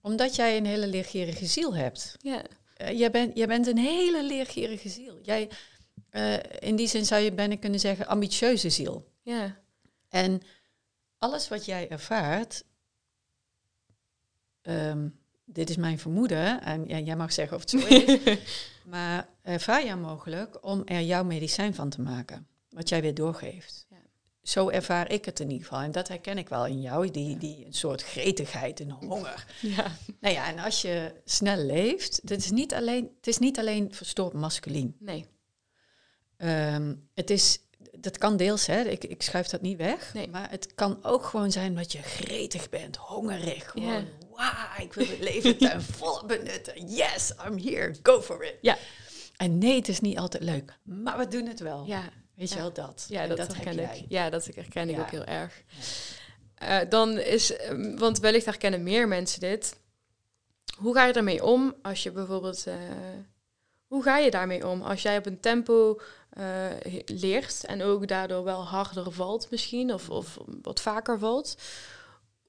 Omdat jij een hele leergierige ziel hebt. Ja. Uh, jij, bent, jij bent een hele leergierige ziel. Jij, uh, in die zin zou je bijna kunnen zeggen ambitieuze ziel. Ja. En alles wat jij ervaart, um, dit is mijn vermoeden, en ja, jij mag zeggen of het zo is, (laughs) maar ervaar jij mogelijk om er jouw medicijn van te maken, wat jij weer doorgeeft. Ja. Zo ervaar ik het in ieder geval. En dat herken ik wel in jou, die, die een soort gretigheid, een honger. Ja. Nou ja, en als je snel leeft, het is niet alleen, het is niet alleen verstoord masculien. Nee. Um, het is dat kan deels, hè. Ik, ik schuif dat niet weg. Nee. Maar het kan ook gewoon zijn dat je gretig bent, hongerig. Gewoon, wow, ik wil het leven ten (laughs) volle benutten. Yes, I'm here, go for it. Ja. En nee, het is niet altijd leuk, maar we doen het wel. Ja. Weet je wel, dat. Ja, en dat, dat herken ik. Ja, dat herken ik ook heel erg. Uh, dan is, um, want wellicht herkennen meer mensen dit. Hoe ga je ermee om als je bijvoorbeeld... Uh, hoe ga je daarmee om als jij op een tempo uh, leert en ook daardoor wel harder valt misschien of, of wat vaker valt?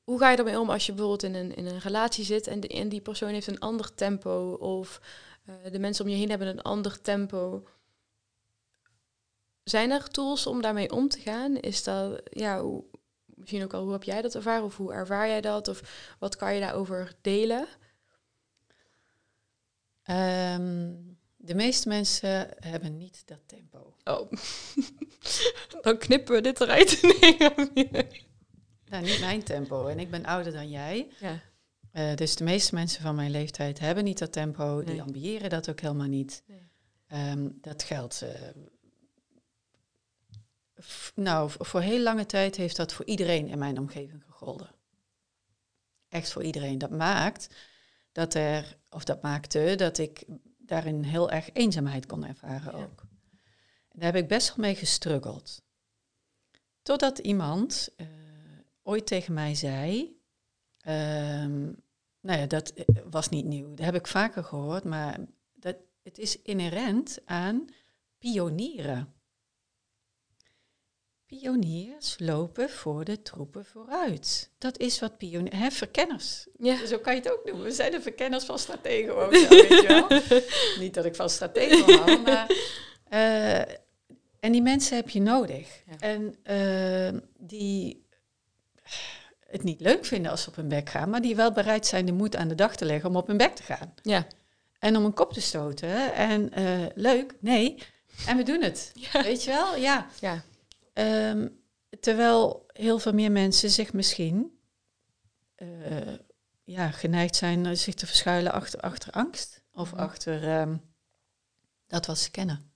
Hoe ga je ermee om als je bijvoorbeeld in een, in een relatie zit en, de, en die persoon heeft een ander tempo of uh, de mensen om je heen hebben een ander tempo? Zijn er tools om daarmee om te gaan? Is dat, ja, misschien ook al, hoe heb jij dat ervaren of hoe ervaar jij dat of wat kan je daarover delen? Um, de meeste mensen hebben niet dat tempo. Oh, (laughs) dan knippen we dit eruit. nee, nou, niet mijn tempo. En ik ben ouder dan jij. Ja. Uh, dus de meeste mensen van mijn leeftijd hebben niet dat tempo. Nee. Die ambiëren dat ook helemaal niet. Nee. Um, dat geldt. Uh, nou, voor heel lange tijd heeft dat voor iedereen in mijn omgeving gegolden. Echt voor iedereen. Dat maakt dat er, of dat maakte dat ik daarin heel erg eenzaamheid kon ervaren Ja. ook. En daar heb ik best wel mee gestruggeld. Totdat iemand uh, ooit tegen mij zei, um, nou ja, dat was niet nieuw, dat heb ik vaker gehoord, maar dat, het is inherent aan pionieren. Pioniers lopen voor de troepen vooruit. Dat is wat pioniers... Verkenners. Ja. Zo kan je het ook noemen. We zijn de verkenners van strategen ook. (laughs) Zo, weet je wel. Niet dat ik van strategen houden, (laughs) maar... Uh, en die mensen heb je nodig. Ja. En uh, die het niet leuk vinden als ze op hun bek gaan... maar die wel bereid zijn de moed aan de dag te leggen om op hun bek te gaan. Ja. En om een kop te stoten. En uh, leuk, nee. En we doen het. Ja. Weet je wel? Ja. Ja. Um, terwijl heel veel meer mensen zich misschien uh, ja, geneigd zijn zich te verschuilen achter, achter angst. Of Mhm. achter um, dat wat ze kennen,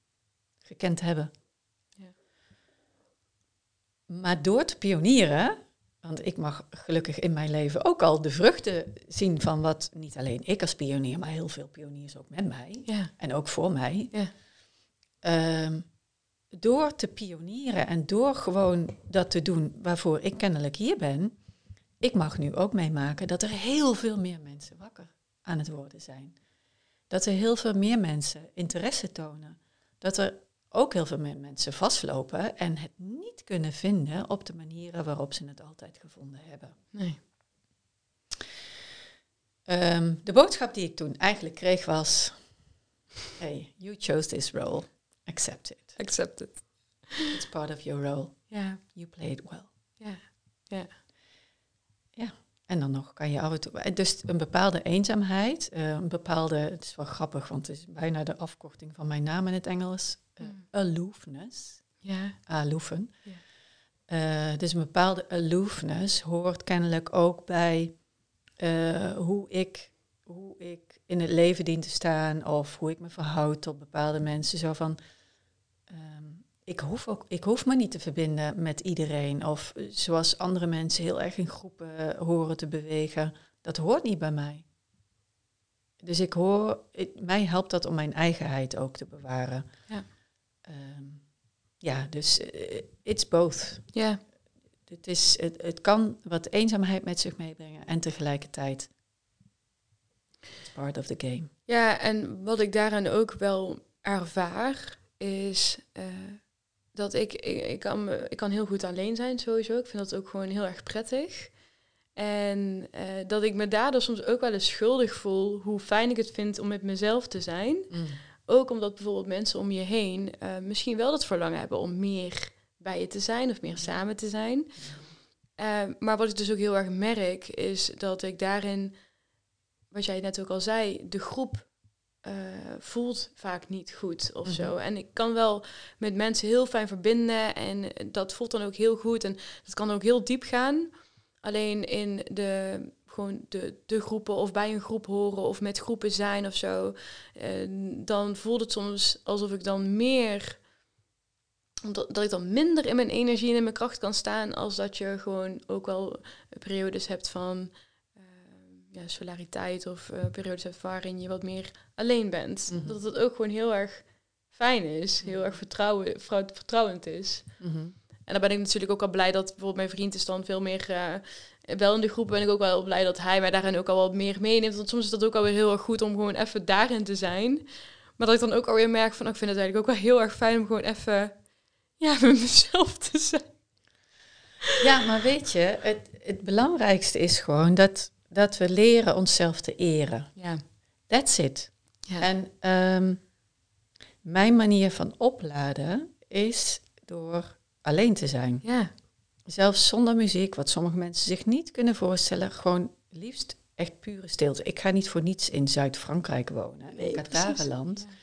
gekend hebben. Ja. Maar door te pionieren, want ik mag gelukkig in mijn leven ook al de vruchten zien van wat niet alleen ik als pionier, maar heel veel pioniers ook met mij Ja. en ook voor mij. Ja. Um, door te pionieren en door gewoon dat te doen waarvoor ik kennelijk hier ben, ik mag nu ook meemaken dat er heel veel meer mensen wakker aan het worden zijn. Dat er heel veel meer mensen interesse tonen. Dat er ook heel veel meer mensen vastlopen en het niet kunnen vinden op de manieren waarop ze het altijd gevonden hebben. Nee. Um, de boodschap die ik toen eigenlijk kreeg was: Hey, you chose this role. Accept it. (laughs) Accept it. It's part of your role. Ja. You played well. Ja. Ja. Ja. En dan nog kan je af en toe... Dus een bepaalde eenzaamheid, uh, een bepaalde... Het is wel grappig, want het is bijna de afkorting van mijn naam in het Engels. Uh, Mm. aloofness. Ja. Aloofen. Ja. Uh, dus een bepaalde aloofness hoort kennelijk ook bij uh, hoe, ik, hoe ik in het leven dien te staan... of hoe ik me verhoud tot bepaalde mensen. Zo van... Um, ik hoef, ook, ik hoef me niet te verbinden met iedereen. Of zoals andere mensen heel erg in groepen horen te bewegen. Dat hoort niet bij mij. Dus ik hoor, mij helpt dat om mijn eigenheid ook te bewaren. Ja, um, ja dus uh, it's both. Ja. Het, is, het, het kan wat eenzaamheid met zich meebrengen en tegelijkertijd part of the game. Ja, en wat ik daarin ook wel ervaar is... Uh, dat ik, ik, ik, kan, ik kan heel goed alleen zijn sowieso. Ik vind dat ook gewoon heel erg prettig. En uh, dat ik me daardoor soms ook wel eens schuldig voel hoe fijn ik het vind om met mezelf te zijn. Mm. Ook omdat bijvoorbeeld mensen om je heen uh, misschien wel dat verlangen hebben om meer bij je te zijn of meer samen te zijn. Uh, maar wat ik dus ook heel erg merk, is dat ik daarin, wat jij net ook al zei, de groep uh, voelt vaak niet goed of zo. Mhm. En ik kan wel met mensen heel fijn verbinden en dat voelt dan ook heel goed en dat kan ook heel diep gaan. Alleen in de, gewoon de, de groepen of bij een groep horen of met groepen zijn of zo, uh, dan voelt het soms alsof ik dan meer dat, dat ik dan minder in mijn energie en in mijn kracht kan staan als dat je gewoon ook wel periodes hebt van ja, solariteit of uh, periodes hebt waarin je wat meer alleen bent. Mhm. Dat het ook gewoon heel erg fijn is, heel erg vertrouwen, vertrouwend is. Mhm. En dan ben ik natuurlijk ook al blij dat bijvoorbeeld mijn vriend is dan veel meer... Uh, wel in de groep ben ik ook wel blij dat hij mij daarin ook al wat meer meeneemt. Want soms is dat ook alweer heel erg goed om gewoon even daarin te zijn. Maar dat ik dan ook alweer merk van, oh, ik vind het eigenlijk ook wel heel erg fijn om gewoon even ja, (laughs) met mezelf te zijn. Ja, maar weet je, het, het belangrijkste is gewoon dat dat we leren onszelf te eren. Ja. That's it. Ja. En ehm, mijn manier van opladen is door alleen te zijn. Ja. Zelfs zonder muziek, wat sommige mensen zich niet kunnen voorstellen, gewoon liefst echt pure stilte. Ik ga niet voor niets in Zuid-Frankrijk wonen, nee, in Katarenland, ja.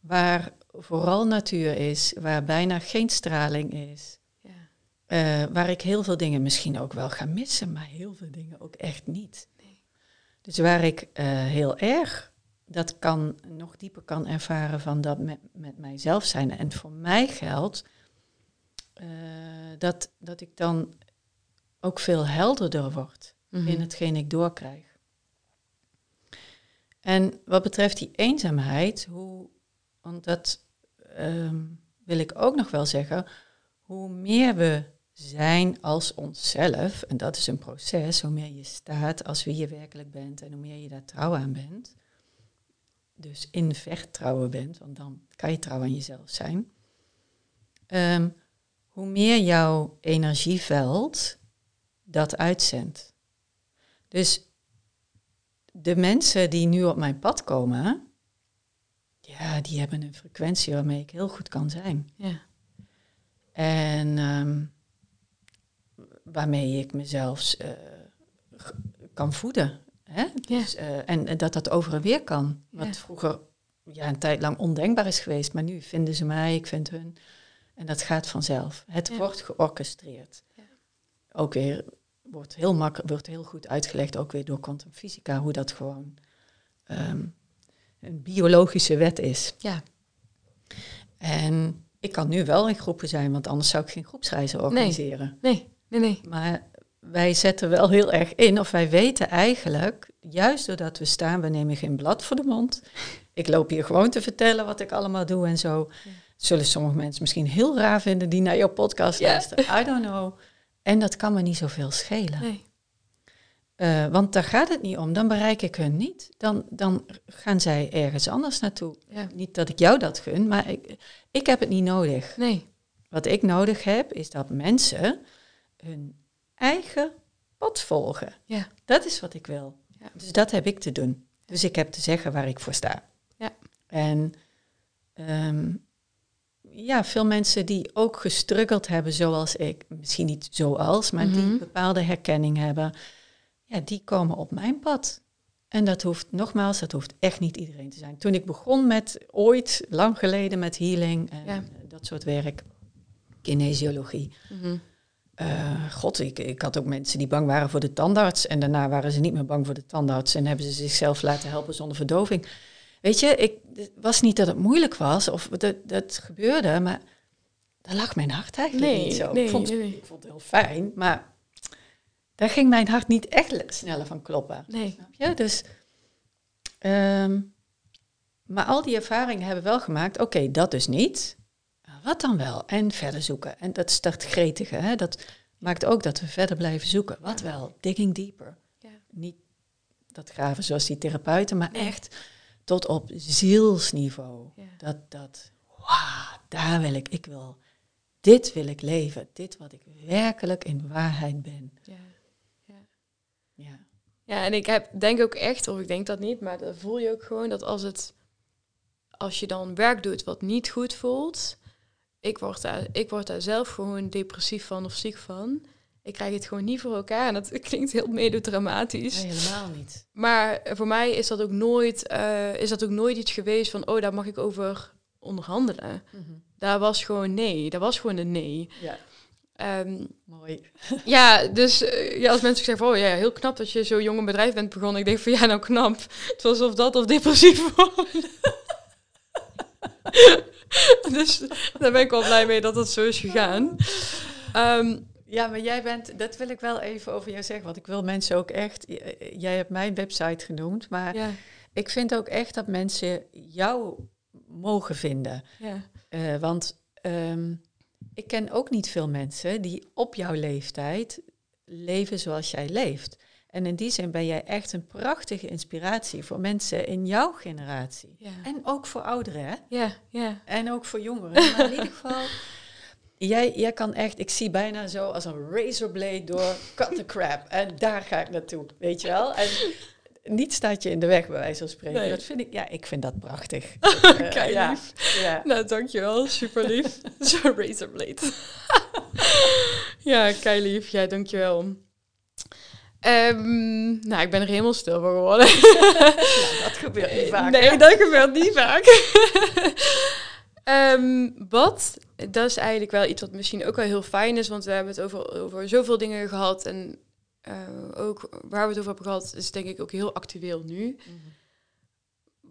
waar vooral natuur is, waar bijna geen straling is. Uh, waar ik heel veel dingen misschien ook wel ga missen, maar heel veel dingen ook echt niet. Nee. Dus waar ik uh, heel erg dat kan, nog dieper kan ervaren van dat met, met mijzelf zijn. En voor mij geldt uh, dat, dat ik dan ook veel helderder word mm-hmm. in hetgeen ik doorkrijg. En wat betreft die eenzaamheid, hoe, want dat um, wil ik ook nog wel zeggen, hoe meer we zijn als onszelf, en dat is een proces, hoe meer je staat als wie je werkelijk bent en hoe meer je daar trouw aan bent, dus in vertrouwen bent, want dan kan je trouw aan jezelf zijn, um, hoe meer jouw energieveld dat uitzendt. Dus de mensen die nu op mijn pad komen, ja, die hebben een frequentie waarmee ik heel goed kan zijn. Ja. En um, waarmee ik mezelf uh, kan voeden. Hè? Dus, uh, en, en, dat dat over en weer kan. Wat vroeger ja, een tijd lang ondenkbaar is geweest. Maar nu vinden ze mij, ik vind hun. En dat gaat vanzelf. Het wordt georchestreerd. Ook weer wordt heel, makkelijk, wordt heel goed uitgelegd, ook weer door kwantumfysica, hoe dat gewoon um, een biologische wet is. Ja. En ik kan nu wel in groepen zijn, want anders zou ik geen groepsreizen organiseren. Nee, nee. Nee, nee. Maar wij zetten wel heel erg in, of wij weten eigenlijk, juist doordat we staan, we nemen geen blad voor de mond. Ik loop hier gewoon te vertellen wat ik allemaal doe en zo. Zullen sommige mensen misschien heel raar vinden die naar jouw podcast luisteren. I don't know. En dat kan me niet zoveel schelen. Nee. Uh, want daar gaat het niet om. Dan bereik ik hun niet. Dan, dan gaan zij ergens anders naartoe. Ja. Niet dat ik jou dat gun, maar ik, ik heb het niet nodig. Nee. Wat ik nodig heb, is dat mensen hun eigen pad volgen. Ja. Dat is wat ik wil. Ja. Dus dat heb ik te doen. Dus ik heb te zeggen waar ik voor sta. Ja. En um, ja, veel mensen die ook gestruggeld hebben zoals ik, misschien niet zoals, maar die mhm. bepaalde herkenning hebben, ja, die komen op mijn pad. En dat hoeft, nogmaals, dat hoeft echt niet iedereen te zijn. Toen ik begon met, ooit, lang geleden, met healing en dat soort werk, kinesiologie, mm uh, God, ik, ik had ook mensen die bang waren voor de tandarts. En daarna waren ze niet meer bang voor de tandarts. En hebben ze zichzelf laten helpen zonder verdoving. Weet je, ik, het was niet dat het moeilijk was of dat, dat gebeurde, maar daar lag mijn hart eigenlijk nee, niet zo. Nee, ik, vond, nee, ik vond het heel fijn, maar daar ging mijn hart niet echt sneller van kloppen. Nee. Snap je? Dus, um, maar al die ervaringen hebben wel gemaakt, oké, dat dus niet wat dan wel? En verder zoeken. En dat is dat gretige. Hè? Dat maakt ook dat we verder blijven zoeken. Wat wel? Digging deeper. Ja. Niet dat graven zoals die therapeuten, maar echt tot op zielsniveau. Dat, dat, wauw, daar wil ik, ik wil, dit wil ik leven. Dit wat ik werkelijk in waarheid ben. Ja. Ja. Ja, en ik heb, denk ook echt, of ik denk dat niet, maar dat voel je ook gewoon dat als het, als je dan werk doet wat niet goed voelt, ik word daar, ik word daar zelf gewoon depressief van of ziek van. Ik krijg het gewoon niet voor elkaar. En dat (laughs) klinkt heel melodramatisch. Nee, helemaal niet. Maar voor mij is dat ook nooit, uh, is dat ook nooit iets geweest van, oh, daar mag ik over onderhandelen. Mm Daar was gewoon nee. Daar was gewoon een nee. Ja. Um, Mooi. (laughs) Ja, dus uh, ja, als mensen zeggen van, oh ja, heel knap dat je zo jong een bedrijf bent begonnen. Ik denk van, ja, nou knap. Het was of dat of depressief (laughs) (laughs) dus daar ben ik wel blij mee dat het zo is gegaan. Um, ja, maar jij bent, dat wil ik wel even over jou zeggen, want ik wil mensen ook echt, jij hebt mijn website genoemd, maar ja. ik vind ook echt dat mensen jou mogen vinden. Ja. Uh, want um, ik ken ook niet veel mensen die op jouw leeftijd leven zoals jij leeft. En in die zin ben jij echt een prachtige inspiratie voor mensen in jouw generatie. Ja. En ook voor ouderen, hè? Ja, ja. En ook voor jongeren. (laughs) Maar in ieder geval, jij, jij kan echt, ik zie bijna zo als een razorblade door cut the crap. En daar ga ik naartoe, weet je wel? En niet staat je in de weg, bij wijze van spreken. Nee. Dat vind ik, ja, ik vind dat prachtig. uh, (laughs) Kijk, ja. lief. Ja. Nou, dankjewel. Super lief. (laughs) Zo'n razorblade. ja, kei lief. Ja, dankjewel. Um, nou, ik ben er helemaal stil voor geworden. (laughs) ja, dat (laughs) gebeurt niet vaak. Nee, dat gebeurt niet vaak. um, (laughs) wat, dat is eigenlijk wel iets wat misschien ook wel heel fijn is, want we hebben het over, over zoveel dingen gehad en uh, ook waar we het over hebben gehad, is denk ik ook heel actueel nu. Mm -hmm.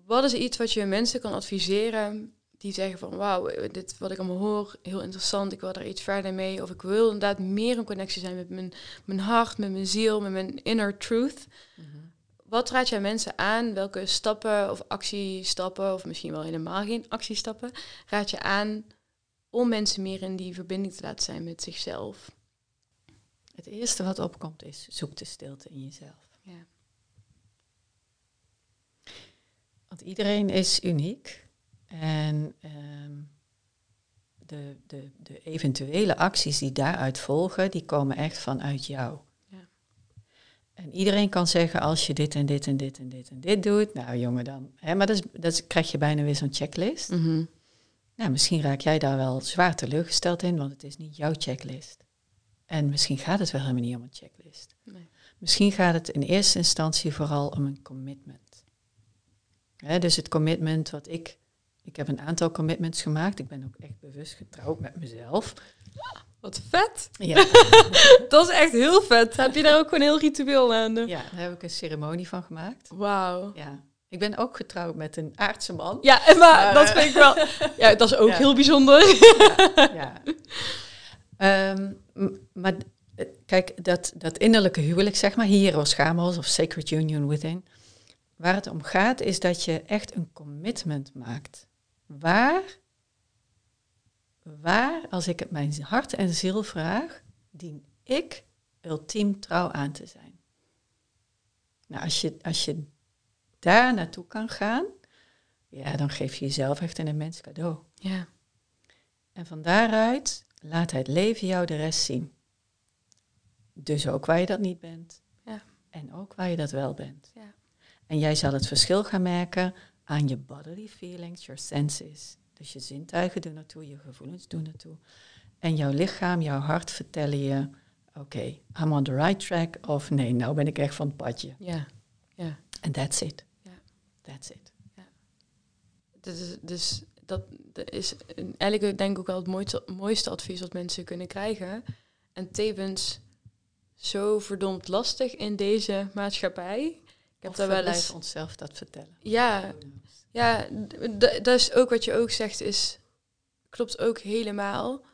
Wat is iets wat je mensen kan adviseren die zeggen van wauw, dit wat ik allemaal hoor, heel interessant, ik wil daar iets verder mee. Of ik wil inderdaad meer in connectie zijn met mijn, mijn hart, met mijn ziel, met mijn inner truth. Mm -hmm. Wat raad jij mensen aan? Welke stappen of actiestappen, of misschien wel helemaal geen actiestappen, raad je aan om mensen meer in die verbinding te laten zijn met zichzelf? Het eerste wat opkomt is zoek de stilte in jezelf. Ja. Want iedereen is uniek. En um, de, de, de eventuele acties die daaruit volgen, die komen echt vanuit jou. Ja. En iedereen kan zeggen, als je dit en dit en dit en dit en dit doet, nou jongen dan. Hè, maar dat, is, dat krijg je bijna weer zo'n checklist. Mm -hmm. Nou, misschien raak jij daar wel zwaar teleurgesteld in, want het is niet jouw checklist. En misschien gaat het wel helemaal niet om een checklist. Nee. Misschien gaat het in eerste instantie vooral om een commitment. Hè, dus het commitment wat ik. Ik heb een aantal commitments gemaakt. Ik ben ook echt bewust getrouwd met mezelf. Wat vet. Ja. (laughs) dat is echt heel vet. Heb je daar ook een heel ritueel aan? Ja, daar heb ik een ceremonie van gemaakt. Wauw. Ja. Ik ben ook getrouwd met een aardse man. Ja, maar, maar dat vind ik wel... Ja, dat is ook ja. heel bijzonder. ja. ja. (laughs) Um, maar kijk, dat, dat innerlijke huwelijk, zeg maar, Hieros Gamos of Sacred Union Within, waar het om gaat, is dat je echt een commitment maakt. Waar, waar, als ik het mijn hart en ziel vraag, dien ik ultiem trouw aan te zijn. Nou, als je, als je daar naartoe kan gaan, ja, dan geef je jezelf echt een immens cadeau. Ja. En van daaruit laat het leven jou de rest zien. Dus ook waar je dat niet bent. Ja. En ook waar je dat wel bent. Ja. En jij zal het verschil gaan merken aan je bodily feelings, your senses. Dus je zintuigen doen naartoe, je gevoelens doen naartoe. En jouw lichaam, jouw hart vertellen je... Oké, okay, I'm on the right track. Of nee, nou ben ik echt van het padje. Ja, ja. En that's it. Ja. That's it. Ja. Dus, dus dat, dat is eigenlijk denk ik ook wel het mooiste, mooiste advies wat mensen kunnen krijgen. En tevens zo verdomd lastig in deze maatschappij. Ik heb of daar wel eens onszelf dat vertellen. Ja, ja dat is ook wat je ook zegt, is klopt ook helemaal.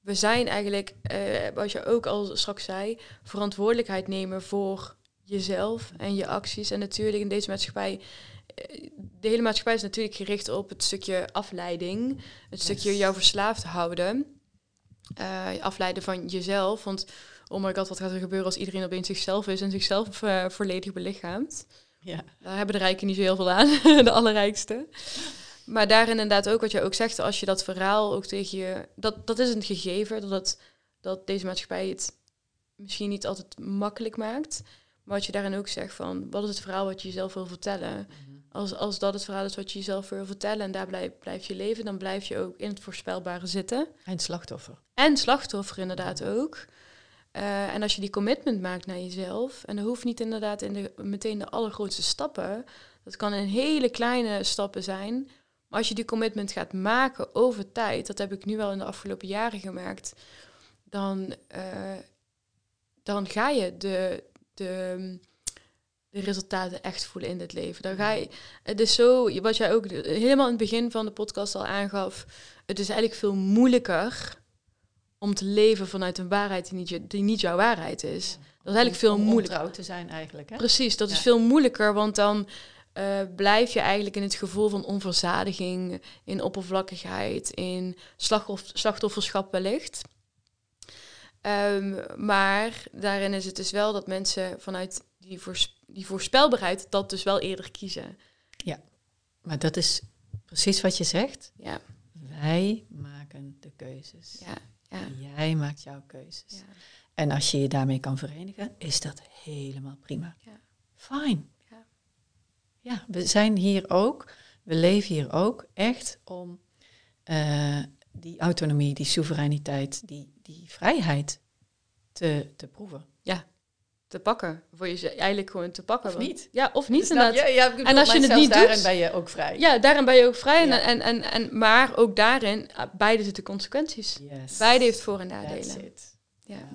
We zijn eigenlijk, uh, wat je ook al straks zei, verantwoordelijkheid nemen voor jezelf en je acties. En natuurlijk in deze maatschappij de hele maatschappij is natuurlijk gericht op het stukje afleiding. Het stukje jou verslaafd houden. Uh, afleiden van jezelf. Want oh my god, wat gaat er gebeuren als iedereen opeens zichzelf is en zichzelf uh, volledig belichaamt? Ja. Daar hebben de rijken niet zo heel veel aan, (laughs) de allerrijkste. Maar daarin inderdaad ook wat je ook zegt, als je dat verhaal ook tegen je... Dat, dat is een gegeven, dat, het, dat deze maatschappij het misschien niet altijd makkelijk maakt. Maar wat je daarin ook zegt van, wat is het verhaal wat je jezelf wil vertellen? Mhm. Als, als dat het verhaal is wat je jezelf wil vertellen en daar blijf, blijf je leven, dan blijf je ook in het voorspelbare zitten. En slachtoffer. En slachtoffer inderdaad ook. Uh, en als je die commitment maakt naar jezelf, en dat hoeft niet inderdaad in de, meteen de allergrootste stappen, dat kan in hele kleine stappen zijn. Maar als je die commitment gaat maken over tijd, dat heb ik nu wel in de afgelopen jaren gemerkt, dan, uh, dan ga je de, de, de resultaten echt voelen in dit leven. Dan ga je, het is zo, wat jij ook helemaal in het begin van de podcast al aangaf, het is eigenlijk veel moeilijker om te leven vanuit een waarheid die niet, die niet jouw waarheid is. Dat is eigenlijk veel moeilijker. Om te zijn eigenlijk. Hè? Precies, dat is veel moeilijker, want dan uh, blijf je eigenlijk in het gevoel van onverzadiging, in oppervlakkigheid, in slachtofferschap wellicht. Um, maar daarin is het dus wel dat mensen vanuit die, die voorspelbaarheid dat dus wel eerder kiezen. Ja, maar dat is precies wat je zegt. Ja. Wij maken de keuzes. Ja. Ja. Jij maakt jouw keuzes. En als je je daarmee kan verenigen, is dat helemaal prima. Ja. Fijn. Ja. ja, we zijn hier ook, we leven hier ook echt om uh, die autonomie, die soevereiniteit, die, die vrijheid te, te proeven. Ja, te pakken. Voor je eigenlijk gewoon te pakken. Of niet. Ja, of niet inderdaad. Ja, bedoel, en als je het niet daarin doet, ben je ook vrij. Ja, daarin ben je ook vrij. En, en, en, en, maar ook daarin, ah, beide zitten consequenties. Yes. Beide heeft voor- en nadelen. It. Ja. ja.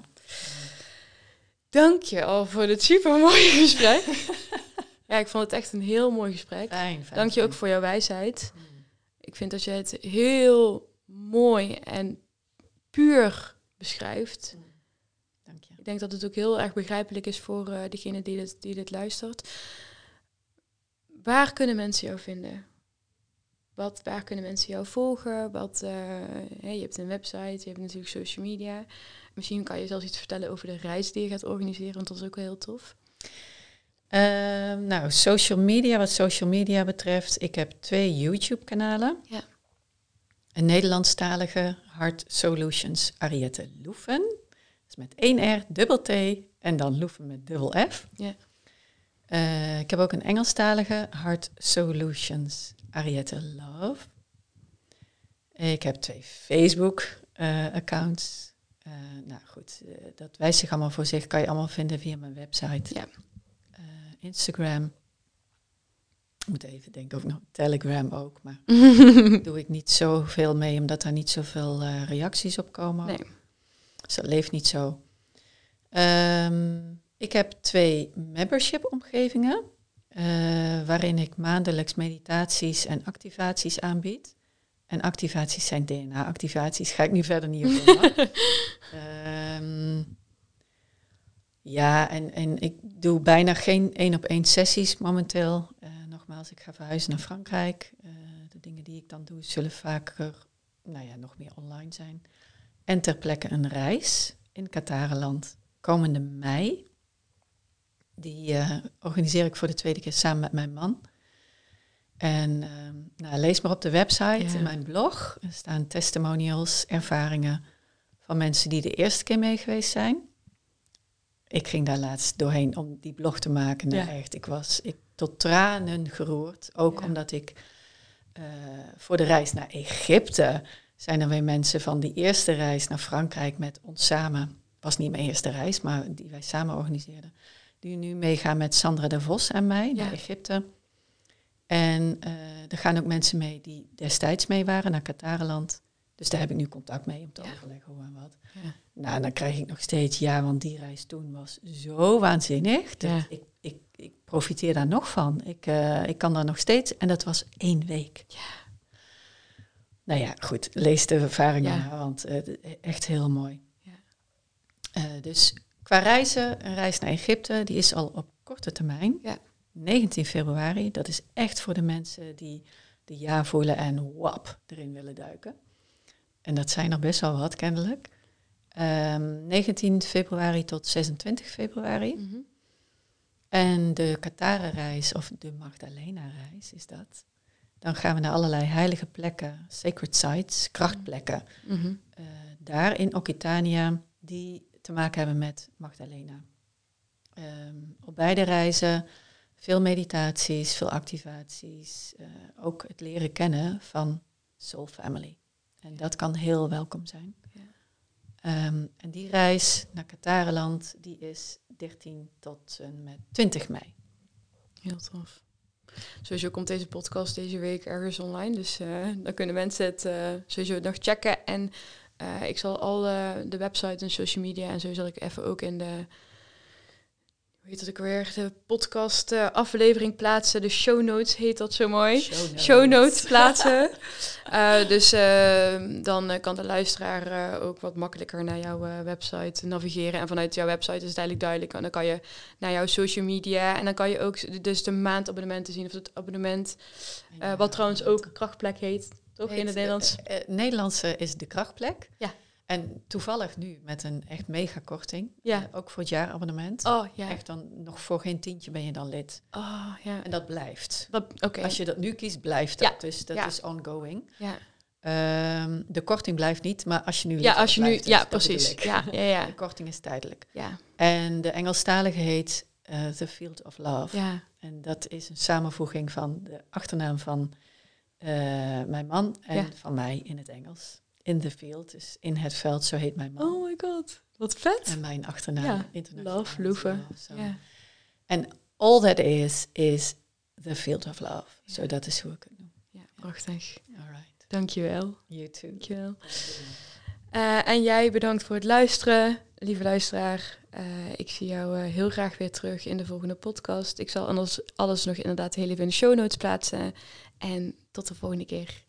Dank je al voor dit super mooie (laughs) gesprek. (laughs) ja, ik vond het echt een heel mooi gesprek. Fijn, fijn, Dank je ook voor jouw wijsheid. Mm. Ik vind dat je het heel mooi en puur beschrijft. Mm. Ik denk dat het ook heel erg begrijpelijk is voor uh, degene die dit, die dit luistert. Waar kunnen mensen jou vinden? Wat, waar kunnen mensen jou volgen? Wat, uh, hey, je hebt een website, je hebt natuurlijk social media. Misschien kan je zelfs iets vertellen over de reis die je gaat organiseren, want dat is ook wel heel tof. Uh, nou, social media, wat social media betreft, ik heb twee YouTube-kanalen. Ja. Een Nederlandstalige Heart Solutions Ariette Loefen. Dus met één R, dubbel T en dan Loefen met dubbel F. Ja. Uh, ik heb ook een Engelstalige Heart Solutions Ariette Love. Ik heb twee Facebook-accounts. Uh, nou goed, dat wijst zich allemaal voor zich. Kan je allemaal vinden via mijn website. Ja. Instagram. Ik moet even denken of nog Telegram ook, maar (laughs) doe ik niet zoveel mee, omdat daar niet zoveel uh, reacties op komen. Nee. Dus dat leeft niet zo. Um, ik heb twee membership-omgevingen, uh, waarin ik maandelijks meditaties en activaties aanbied. En activaties zijn DNA-activaties, ga ik nu verder niet over. um, (laughs) ja, en, en ik doe bijna geen één op één sessies momenteel. Uh, nogmaals, ik ga verhuizen naar Frankrijk. Uh, de dingen die ik dan doe zullen vaker, nou ja, nog meer online zijn. En ter plekke een reis in Katarenland komende mei. Die uh, organiseer ik voor de tweede keer samen met mijn man. En nou, lees maar op de website, ja. in mijn blog. Er staan testimonials, ervaringen van mensen die de eerste keer mee geweest zijn ik ging daar laatst doorheen om die blog te maken. Nou, ja. echt, ik was ik, tot tranen geroerd. Ook ja. omdat ik uh, voor de reis naar Egypte zijn er weer mensen van die eerste reis naar Frankrijk met ons samen. Was niet mijn eerste reis, maar die wij samen organiseerden. Die nu meegaan met Sandra de Vos en mij ja. naar Egypte. En uh, er gaan ook mensen mee die destijds mee waren naar Katarenland. Dus daar heb ik nu contact mee om te overleggen hoe en wat. Nou, dan krijg ik nog steeds ja, want die reis toen was zo waanzinnig. Ja. Ik, ik, ik profiteer daar nog van. Ik, uh, ik kan daar nog steeds. En dat was één week. Ja. Nou ja, goed. Lees de ervaringen, ja. want uh, echt heel mooi. Ja. Uh, dus qua reizen, een reis naar Egypte, die is al op korte termijn. Ja. 19 februari. Dat is echt voor de mensen die de ja voelen en wap erin willen duiken. En dat zijn er best wel wat, kennelijk. Um, 19 februari tot 26 februari. Mm -hmm. En de Katara-reis, of de Magdalena-reis is dat. Dan gaan we naar allerlei heilige plekken, sacred sites, krachtplekken. Mm -hmm. uh, daar in Occitania, die te maken hebben met Magdalena. Ehm, op beide reizen veel meditaties, veel activaties. Uh, ook het leren kennen van Soul Family. En dat kan heel welkom zijn. Ja. Um, en die reis naar Katarenland, die is 13 tot en met 20 mei. Heel tof. Sowieso komt deze podcast deze week ergens online. Dus uh, dan kunnen mensen het uh, sowieso nog checken. En uh, ik zal al de website en social media en zo zal ik even ook in de heet dat ook weer, de podcast uh, aflevering plaatsen. De show notes heet dat zo mooi. Show notes, plaatsen. uh, (laughs) dus uh, dan kan de luisteraar ook wat makkelijker naar jouw website navigeren. En vanuit jouw website is het eigenlijk duidelijk. En dan kan je naar jouw social media. En dan kan je ook dus de maandabonnementen zien. Of het abonnement, wat trouwens ook krachtplek heet. Toch heet, in het Nederlands? Nederlandse is de krachtplek. Ja. En toevallig nu met een echt mega korting. Ja. ook voor het jaarabonnement. Oh, ja. Echt dan nog voor geen tientje ben je dan lid. Oh, ja. En dat blijft. Dat, Als je dat nu kiest, blijft dat. Ja. Dus dat is ongoing. Ja. Um, de korting blijft niet, maar als je nu. Ja, als je nu. ja, precies. Ja, ja, ja. De korting is tijdelijk. Ja. En de Engelstalige heet uh, The Field of Love. Ja. En dat is een samenvoeging van de achternaam van uh, mijn man en van mij in het Engels in the field, dus in het veld, zo heet mijn man. Oh my god, wat vet. En mijn achternaam, ja. internationaal. Love, Loeve. Ja. En all that is, is the field of love. Zo, dat is hoe ik het noem. Ja, prachtig. Alright. Dankjewel. You too. Dankjewel. Uh, en jij bedankt voor het luisteren, lieve luisteraar. Uh, ik zie jou uh, heel graag weer terug in de volgende podcast. Ik zal anders alles nog inderdaad heel even in de show notes plaatsen. En tot de volgende keer.